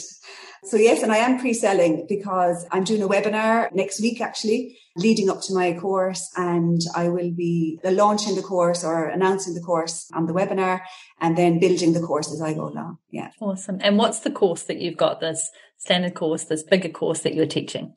So yes, and I am pre-selling because I'm doing a webinar next week actually leading up to my course and I will be launching the course or announcing the course on the webinar and then building the course as I go along. Yeah. Awesome. And what's the course that you've got this standard course, this bigger course that you're teaching?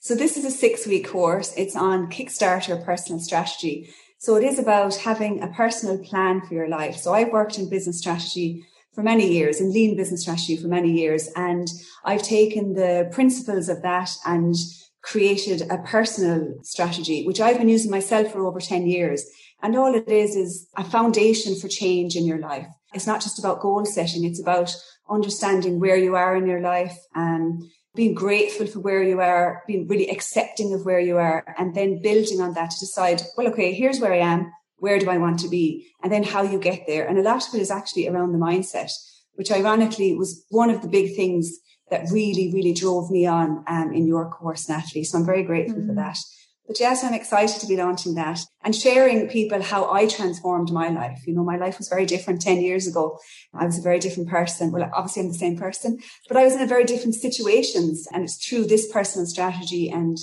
So this is a six week course. It's on Kickstarter personal strategy. So it is about having a personal plan for your life. So I've worked in business strategy for many years, in lean business strategy for many years, and I've taken the principles of that and created a personal strategy, which I've been using myself for over 10 years. And all it is is a foundation for change in your life. It's not just about goal setting. It's about understanding where you are in your life and being grateful for where you are, being really accepting of where you are, and then building on that to decide, well, okay, here's where I am. Where do I want to be? And then how you get there. And a lot of it is actually around the mindset, which ironically was one of the big things that really, really drove me on um, in your course, Natalie. So I'm very grateful mm. for that. But yes, I'm excited to be launching that and sharing people how I transformed my life. You know, my life was very different 10 years ago. I was a very different person. Well, obviously I'm the same person, but I was in a very different situations. And it's through this personal strategy and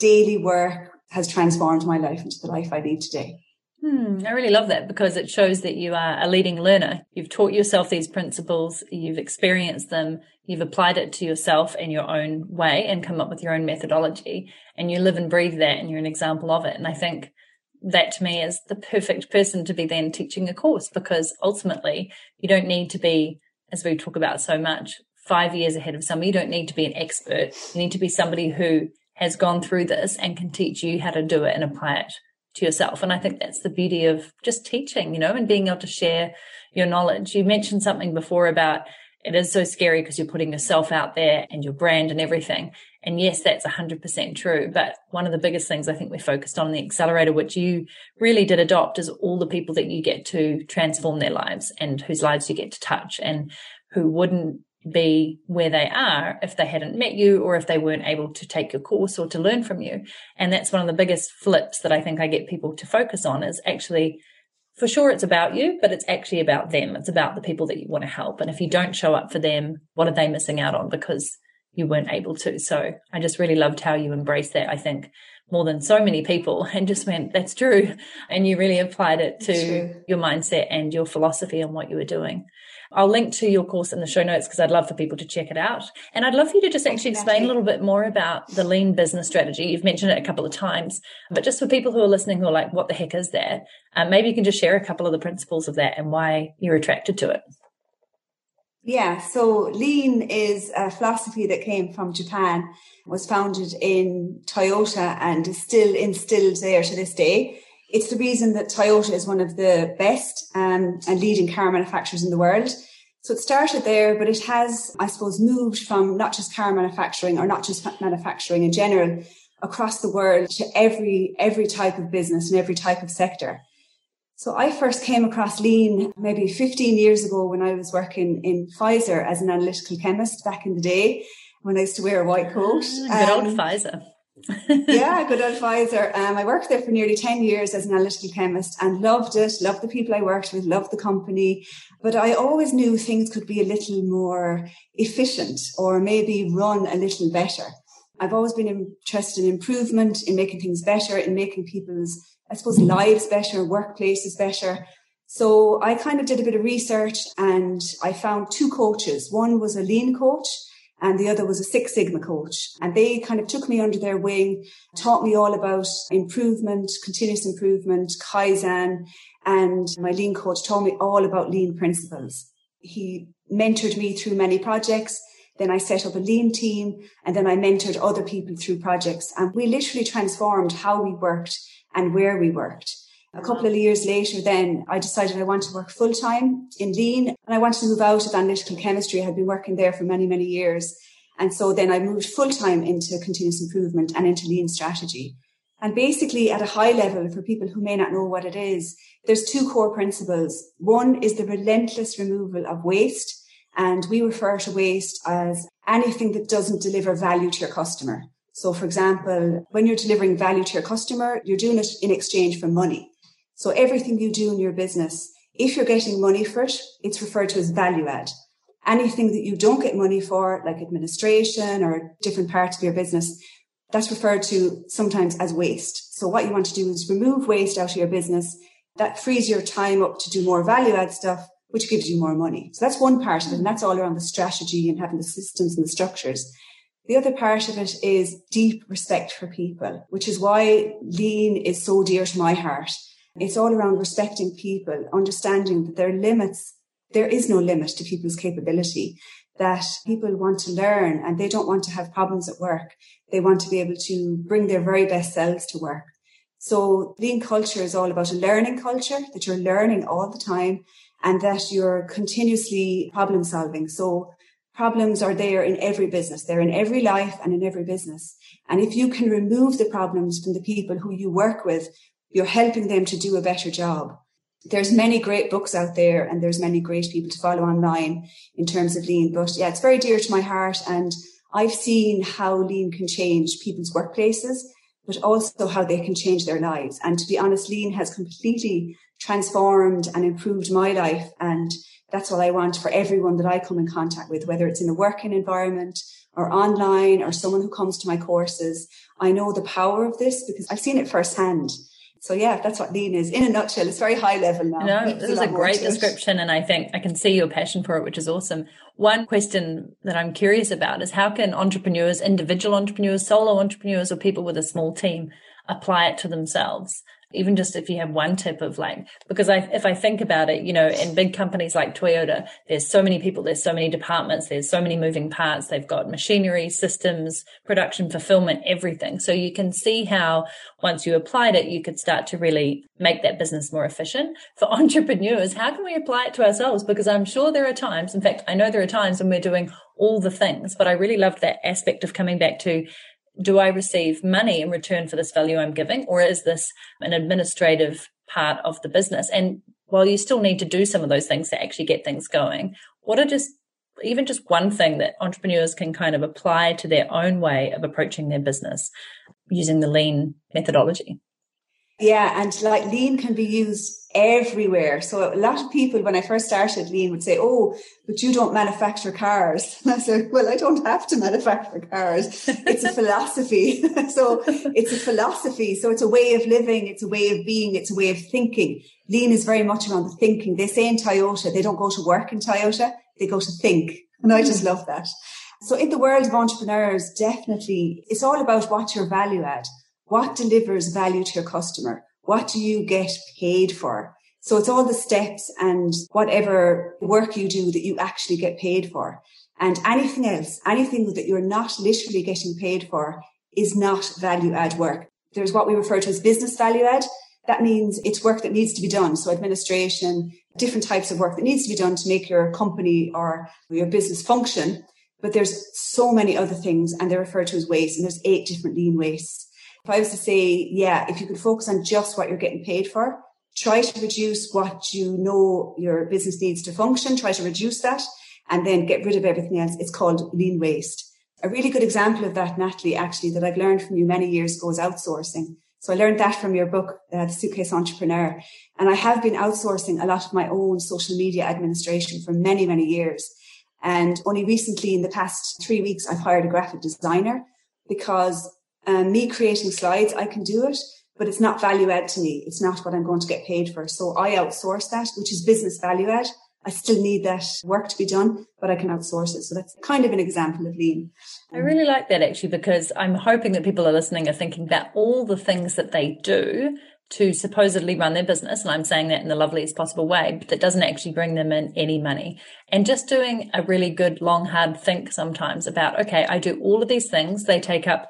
daily work has transformed my life into the life I lead today. Hmm, I really love that because it shows that you are a leading learner. You've taught yourself these principles, you've experienced them, you've applied it to yourself in your own way and come up with your own methodology, and you live and breathe that, and you're an example of it. And I think that to me is the perfect person to be then teaching a course because ultimately you don't need to be, as we talk about so much, five years ahead of somebody. You don't need to be an expert. You need to be somebody who has gone through this and can teach you how to do it and apply it to yourself. And I think that's the beauty of just teaching, you know, and being able to share your knowledge. You mentioned something before about it is so scary because you're putting yourself out there and your brand and everything. And yes, that's 100% true. But one of the biggest things I think we focused on in the accelerator, which you really did adopt, is all the people that you get to transform their lives and whose lives you get to touch and who wouldn't be where they are if they hadn't met you or if they weren't able to take your course or to learn from you. And that's one of the biggest flips that I think I get people to focus on is actually for sure it's about you, but it's actually about them. It's about the people that you want to help. And if you don't show up for them, what are they missing out on because you weren't able to? So I just really loved how you embraced that. I think more than so many people and just went, that's true. And you really applied it to your mindset and your philosophy on what you were doing. I'll link to your course in the show notes because I'd love for people to check it out. And I'd love for you to just actually explain a little bit more about the lean business strategy. You've mentioned it a couple of times, but just for people who are listening who are like, what the heck is that? Um, maybe you can just share a couple of the principles of that and why you're attracted to it. Yeah, so lean is a philosophy that came from Japan, was founded in Toyota and is still instilled there to this day. It's the reason that Toyota is one of the best um, and leading car manufacturers in the world. So it started there, but it has, I suppose, moved from not just car manufacturing or not just manufacturing in general across the world to every, every type of business and every type of sector. So I first came across lean maybe 15 years ago when I was working in Pfizer as an analytical chemist back in the day when I used to wear a white coat. Ah, good um, old Pfizer yeah, good Pfizer. Um, I worked there for nearly 10 years as an analytical chemist and loved it, loved the people I worked with, loved the company. But I always knew things could be a little more efficient or maybe run a little better. I've always been interested in improvement, in making things better, in making people's, I suppose, lives better, workplaces better. So I kind of did a bit of research and I found two coaches. One was a lean coach and the other was a Six Sigma coach. And they kind of took me under their wing, taught me all about improvement, continuous improvement, Kaizen. And my lean coach told me all about lean principles. He mentored me through many projects. Then I set up a lean team and then I mentored other people through projects. And we literally transformed how we worked and where we worked. A couple of years later, then I decided I wanted to work full time in lean and I wanted to move out of analytical chemistry. I had been working there for many, many years. And so then I moved full time into continuous improvement and into lean strategy. And basically at a high level for people who may not know what it is, there's two core principles. One is the relentless removal of waste. And we refer to waste as anything that doesn't deliver value to your customer. So for example, when you're delivering value to your customer, you're doing it in exchange for money. So everything you do in your business, if you're getting money for it, it's referred to as value add. Anything that you don't get money for, like administration or different parts of your business, that's referred to sometimes as waste. So what you want to do is remove waste out of your business. That frees your time up to do more value add stuff, which gives you more money. So that's one part of it. And that's all around the strategy and having the systems and the structures. The other part of it is deep respect for people, which is why lean is so dear to my heart. It's all around respecting people, understanding that there are limits. There is no limit to people's capability, that people want to learn and they don't want to have problems at work. They want to be able to bring their very best selves to work. So lean culture is all about a learning culture that you're learning all the time and that you're continuously problem solving. So problems are there in every business. They're in every life and in every business. And if you can remove the problems from the people who you work with, you're helping them to do a better job. There's many great books out there and there's many great people to follow online in terms of lean. But yeah, it's very dear to my heart. And I've seen how lean can change people's workplaces, but also how they can change their lives. And to be honest, lean has completely transformed and improved my life. And that's what I want for everyone that I come in contact with, whether it's in a working environment or online or someone who comes to my courses. I know the power of this because I've seen it firsthand. So yeah, that's what lean is in a nutshell. It's very high level now. No, this is a great description. And I think I can see your passion for it, which is awesome. One question that I'm curious about is how can entrepreneurs, individual entrepreneurs, solo entrepreneurs, or people with a small team apply it to themselves? Even just if you have one tip of like, because I, if I think about it, you know, in big companies like Toyota, there's so many people, there's so many departments, there's so many moving parts. They've got machinery, systems, production, fulfillment, everything. So you can see how once you applied it, you could start to really make that business more efficient. For entrepreneurs, how can we apply it to ourselves? Because I'm sure there are times, in fact, I know there are times when we're doing all the things, but I really loved that aspect of coming back to do I receive money in return for this value I'm giving, or is this an administrative part of the business? And while you still need to do some of those things to actually get things going, what are just even just one thing that entrepreneurs can kind of apply to their own way of approaching their business using the lean methodology? Yeah, and like lean can be used everywhere. So a lot of people, when I first started lean, would say, "Oh, but you don't manufacture cars." And I said, "Well, I don't have to manufacture cars. It's a philosophy. so it's a philosophy. So it's a way of living. It's a way of being. It's a way of thinking. Lean is very much around the thinking. They say in Toyota, they don't go to work in Toyota; they go to think, and I just hmm. love that. So in the world of entrepreneurs, definitely, it's all about what your value add what delivers value to your customer? What do you get paid for? So it's all the steps and whatever work you do that you actually get paid for. And anything else, anything that you're not literally getting paid for is not value add work. There's what we refer to as business value add. That means it's work that needs to be done. So administration, different types of work that needs to be done to make your company or your business function. But there's so many other things and they're referred to as waste. And there's eight different lean wastes. If I was to say, yeah, if you could focus on just what you're getting paid for, try to reduce what you know your business needs to function, try to reduce that and then get rid of everything else. It's called lean waste. A really good example of that, Natalie, actually, that I've learned from you many years ago is outsourcing. So I learned that from your book, uh, The Suitcase Entrepreneur. And I have been outsourcing a lot of my own social media administration for many, many years. And only recently in the past three weeks, I've hired a graphic designer because um, me creating slides, I can do it, but it's not value add to me. It's not what I'm going to get paid for. So I outsource that, which is business value add. I still need that work to be done, but I can outsource it. So that's kind of an example of lean. I really like that actually, because I'm hoping that people are listening are thinking that all the things that they do to supposedly run their business. And I'm saying that in the loveliest possible way, but that doesn't actually bring them in any money. And just doing a really good long, hard think sometimes about, okay, I do all of these things. They take up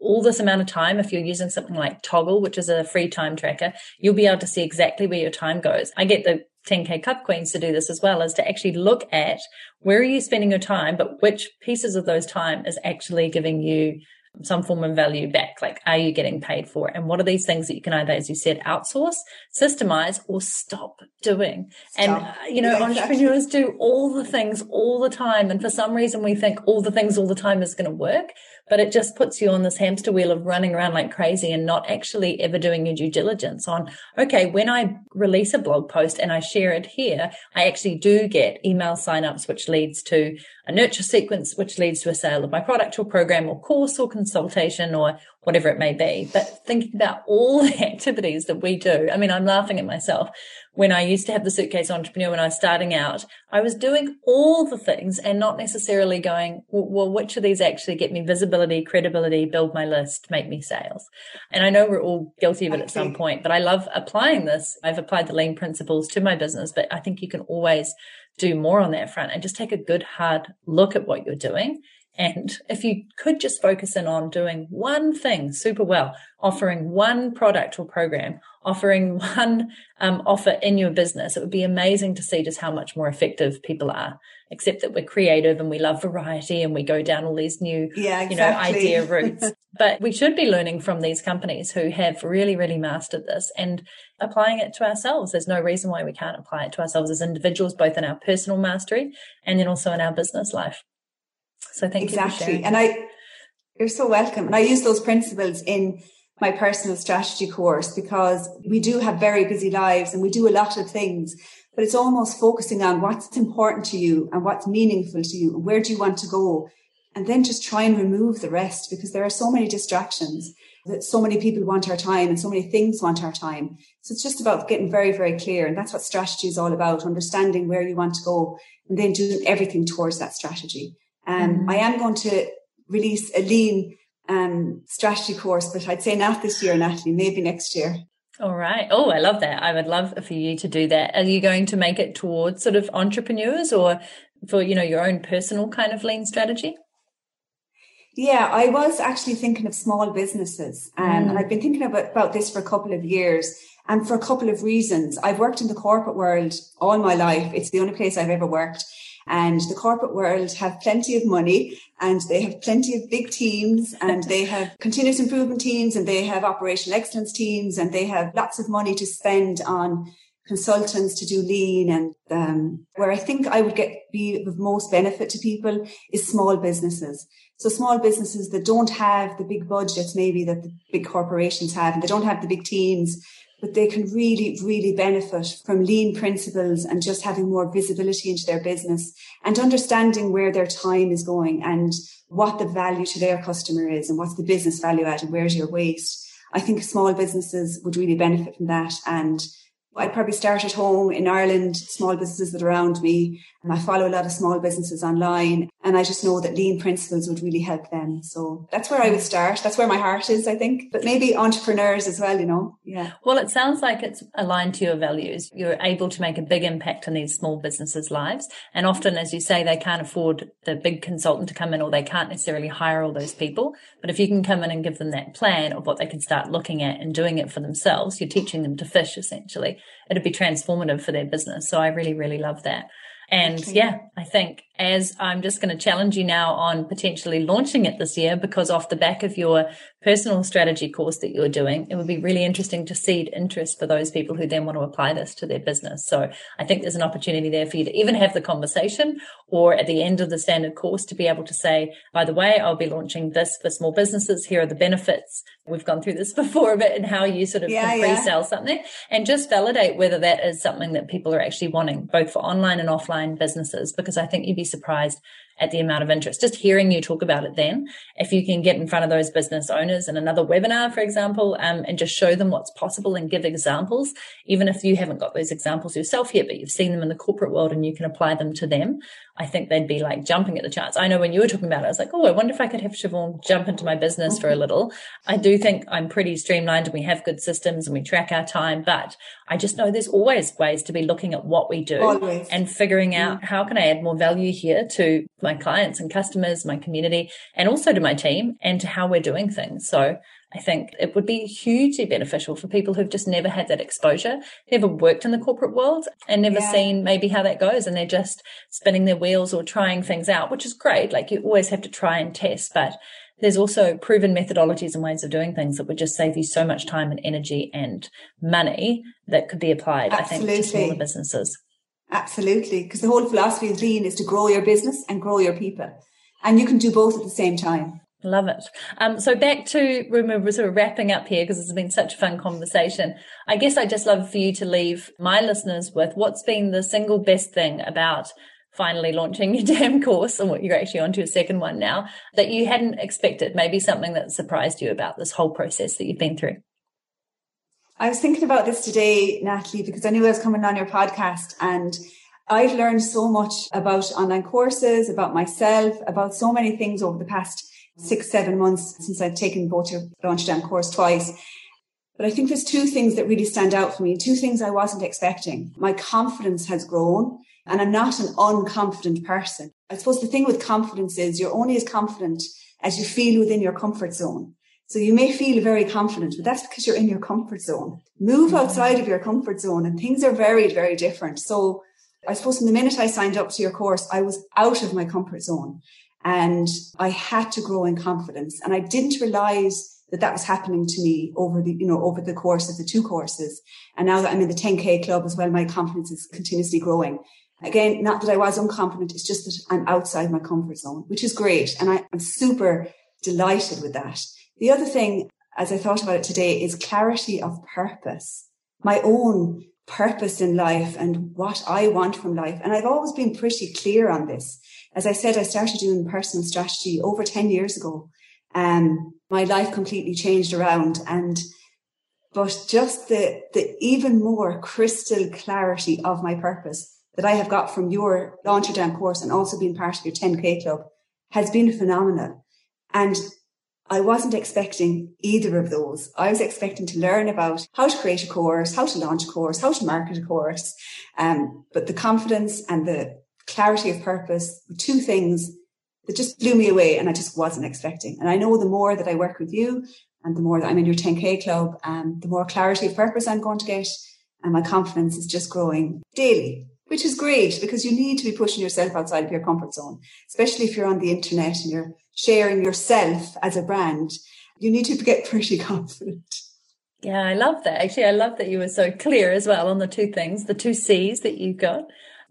all this amount of time, if you're using something like Toggl, which is a free time tracker, you'll be able to see exactly where your time goes. I get the 10K Cup Queens to do this as well, is to actually look at where are you spending your time, but which pieces of those time is actually giving you some form of value back. Like, are you getting paid for it? And what are these things that you can either, as you said, outsource, systemize, or stop doing? Stop. And, uh, you know, yeah, entrepreneurs exactly. do all the things all the time. And for some reason, we think all the things all the time is going to work but it just puts you on this hamster wheel of running around like crazy and not actually ever doing your due diligence on, okay, when I release a blog post and I share it here, I actually do get email signups, which leads to a nurture sequence, which leads to a sale of my product or program or course or consultation or whatever it may be. But thinking about all the activities that we do, I mean, I'm laughing at myself when I used to have the suitcase entrepreneur when I was starting out, I was doing all the things and not necessarily going, well, which of these actually get me visibility, credibility, build my list, make me sales? And I know we're all guilty of it at some point, but I love applying this. I've applied the lean principles to my business, but I think you can always do more on that front and just take a good hard look at what you're doing and if you could just focus in on doing one thing super well, offering one product or program, offering one um, offer in your business, it would be amazing to see just how much more effective people are. Except that we're creative and we love variety and we go down all these new, yeah, exactly. you know, idea routes. but we should be learning from these companies who have really, really mastered this and applying it to ourselves. There's no reason why we can't apply it to ourselves as individuals, both in our personal mastery and then also in our business life. So thank exactly. you. Exactly. And I, you're so welcome. And I use those principles in my personal strategy course because we do have very busy lives and we do a lot of things, but it's almost focusing on what's important to you and what's meaningful to you and where do you want to go? And then just try and remove the rest because there are so many distractions that so many people want our time and so many things want our time. So it's just about getting very, very clear. And that's what strategy is all about, understanding where you want to go and then doing everything towards that strategy. Um, mm-hmm. I am going to release a lean um, strategy course, but I'd say not this year, Natalie, maybe next year. All right. Oh, I love that. I would love for you to do that. Are you going to make it towards sort of entrepreneurs or for, you know, your own personal kind of lean strategy? Yeah, I was actually thinking of small businesses. Um, mm. And I've been thinking about, about this for a couple of years and for a couple of reasons. I've worked in the corporate world all my life. It's the only place I've ever worked. And the corporate world have plenty of money and they have plenty of big teams and they have continuous improvement teams and they have operational excellence teams and they have lots of money to spend on consultants to do lean and um, where I think I would get be of most benefit to people is small businesses. So small businesses that don't have the big budgets maybe that the big corporations have and they don't have the big teams but they can really, really benefit from lean principles and just having more visibility into their business and understanding where their time is going and what the value to their customer is and what's the business value add and where's your waste. I think small businesses would really benefit from that. And I'd probably start at home in Ireland, small businesses that are around me. And I follow a lot of small businesses online. And I just know that lean principles would really help them. So that's where I would start. That's where my heart is, I think. But maybe entrepreneurs as well, you know? Yeah. Well, it sounds like it's aligned to your values. You're able to make a big impact on these small businesses' lives. And often, as you say, they can't afford the big consultant to come in or they can't necessarily hire all those people. But if you can come in and give them that plan of what they can start looking at and doing it for themselves, you're teaching them to fish essentially. It'd be transformative for their business. So I really, really love that. And yeah, I think as I'm just going to challenge you now on potentially launching it this year because off the back of your personal strategy course that you're doing, it would be really interesting to seed interest for those people who then want to apply this to their business. So I think there's an opportunity there for you to even have the conversation or at the end of the standard course to be able to say, by the way, I'll be launching this for small businesses. Here are the benefits. We've gone through this before a bit and how you sort of yeah, can pre-sell yeah. something and just validate whether that is something that people are actually wanting both for online and offline businesses, because I think you'd be surprised at the amount of interest. Just hearing you talk about it then, if you can get in front of those business owners in another webinar, for example, um, and just show them what's possible and give examples, even if you haven't got those examples yourself yet, but you've seen them in the corporate world and you can apply them to them, I think they'd be like jumping at the chance. I know when you were talking about it, I was like, oh, I wonder if I could have Siobhan jump into my business for a mm-hmm. little. I do think I'm pretty streamlined and we have good systems and we track our time, but I just know there's always ways to be looking at what we do always. and figuring out mm. how can I add more value here to my clients and customers, my community, and also to my team and to how we're doing things. So I think it would be hugely beneficial for people who've just never had that exposure, never worked in the corporate world and never yeah. seen maybe how that goes. And they're just spinning their wheels or trying things out, which is great. Like you always have to try and test, but there's also proven methodologies and ways of doing things that would just save you so much time and energy and money that could be applied, Absolutely. I think, to smaller businesses. Absolutely. Because the whole philosophy of lean is to grow your business and grow your people. And you can do both at the same time. Love it. Um, so back to we're sort of wrapping up here because it's been such a fun conversation. I guess I'd just love for you to leave my listeners with what's been the single best thing about finally launching your damn course and what you're actually on to a second one now that you hadn't expected, maybe something that surprised you about this whole process that you've been through. I was thinking about this today, Natalie, because I knew I was coming on your podcast and I've learned so much about online courses, about myself, about so many things over the past six, seven months since I've taken both your launch down course twice. But I think there's two things that really stand out for me, two things I wasn't expecting. My confidence has grown and I'm not an unconfident person. I suppose the thing with confidence is you're only as confident as you feel within your comfort zone. So you may feel very confident, but that's because you're in your comfort zone. Move mm-hmm. outside of your comfort zone and things are very, very different. So I suppose from the minute I signed up to your course, I was out of my comfort zone and I had to grow in confidence. And I didn't realize that that was happening to me over the, you know, over the course of the two courses. And now that I'm in the 10K club as well, my confidence is continuously growing. Again, not that I was unconfident, it's just that I'm outside my comfort zone, which is great. And I, I'm super delighted with that. The other thing, as I thought about it today, is clarity of purpose, my own purpose in life and what I want from life. And I've always been pretty clear on this. As I said, I started doing personal strategy over 10 years ago. Um, my life completely changed around and but just the the even more crystal clarity of my purpose that I have got from your Launch Your Damn course and also being part of your 10K club has been phenomenal. And I wasn't expecting either of those. I was expecting to learn about how to create a course, how to launch a course, how to market a course. Um, but the confidence and the clarity of purpose were two things that just blew me away and I just wasn't expecting. And I know the more that I work with you and the more that I'm in your 10K club, um, the more clarity of purpose I'm going to get. And my confidence is just growing daily, which is great because you need to be pushing yourself outside of your comfort zone, especially if you're on the internet and you're sharing yourself as a brand, you need to get pretty confident. Yeah, I love that. Actually, I love that you were so clear as well on the two things, the two C's that you got,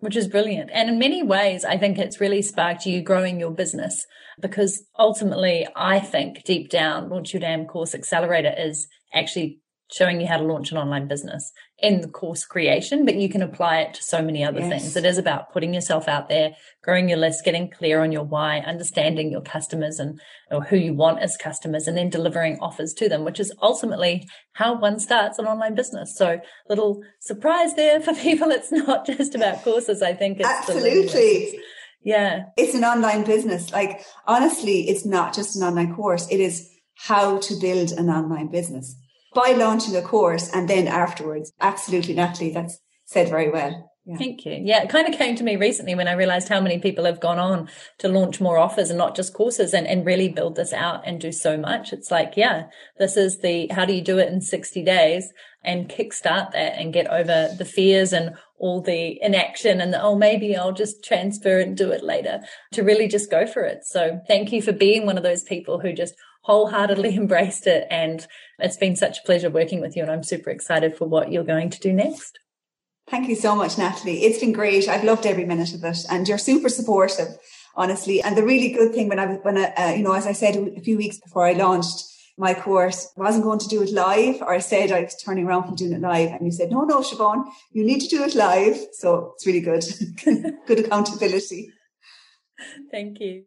which is brilliant. And in many ways, I think it's really sparked you growing your business because ultimately, I think deep down, Launch Your Damn Course Accelerator is actually showing you how to launch an online business in the course creation, but you can apply it to so many other yes. things. It is about putting yourself out there, growing your list, getting clear on your why, understanding your customers and or who you want as customers, and then delivering offers to them, which is ultimately how one starts an online business. So little surprise there for people. It's not just about courses. I think it's absolutely. Yeah. It's an online business. Like honestly, it's not just an online course. It is how to build an online business by launching a course and then afterwards. Absolutely, Natalie, that's said very well. Yeah. Thank you. Yeah, it kind of came to me recently when I realized how many people have gone on to launch more offers and not just courses and, and really build this out and do so much. It's like, yeah, this is the how do you do it in 60 days and kickstart that and get over the fears and all the inaction and the, oh, maybe I'll just transfer and do it later to really just go for it. So thank you for being one of those people who just wholeheartedly embraced it. And it's been such a pleasure working with you. And I'm super excited for what you're going to do next. Thank you so much, Natalie. It's been great. I've loved every minute of it and you're super supportive, honestly. And the really good thing when I was, when I, uh, you know, as I said a few weeks before I launched my course, I wasn't going to do it live or I said I was turning around from doing it live and you said, no, no, Siobhan, you need to do it live. So it's really good. good accountability. Thank you.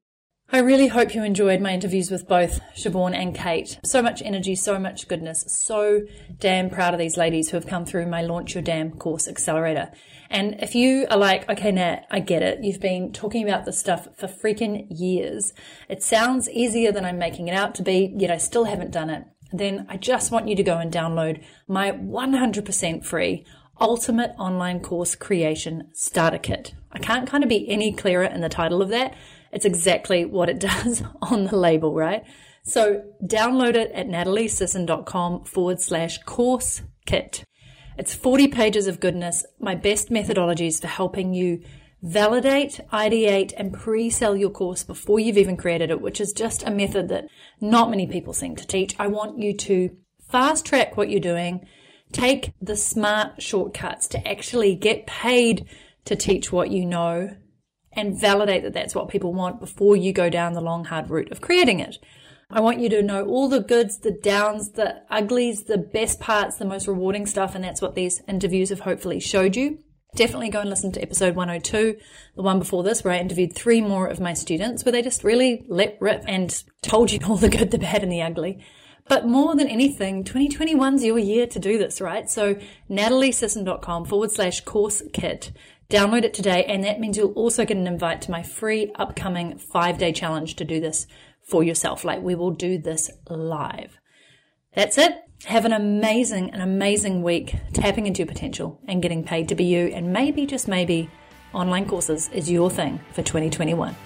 I really hope you enjoyed my interviews with both Siobhan and Kate. So much energy, so much goodness. So damn proud of these ladies who have come through my Launch Your Damn course accelerator. And if you are like, okay, Nat, I get it. You've been talking about this stuff for freaking years. It sounds easier than I'm making it out to be, yet I still haven't done it. Then I just want you to go and download my 100% free ultimate online course creation starter kit. I can't kind of be any clearer in the title of that it's exactly what it does on the label, right? So download it at nataliesisson.com forward slash course kit. It's 40 pages of goodness, my best methodologies for helping you validate, ideate, and pre-sell your course before you've even created it, which is just a method that not many people seem to teach. I want you to fast track what you're doing, take the smart shortcuts to actually get paid to teach what you know and validate that that's what people want before you go down the long, hard route of creating it. I want you to know all the goods, the downs, the uglies, the best parts, the most rewarding stuff. And that's what these interviews have hopefully showed you. Definitely go and listen to episode 102, the one before this, where I interviewed three more of my students, where they just really let rip and told you all the good, the bad, and the ugly. But more than anything, 2021's your year to do this, right? So nataliesisson.com forward slash course kit. Download it today. And that means you'll also get an invite to my free upcoming five day challenge to do this for yourself. Like we will do this live. That's it. Have an amazing, an amazing week tapping into your potential and getting paid to be you. And maybe, just maybe, online courses is your thing for 2021.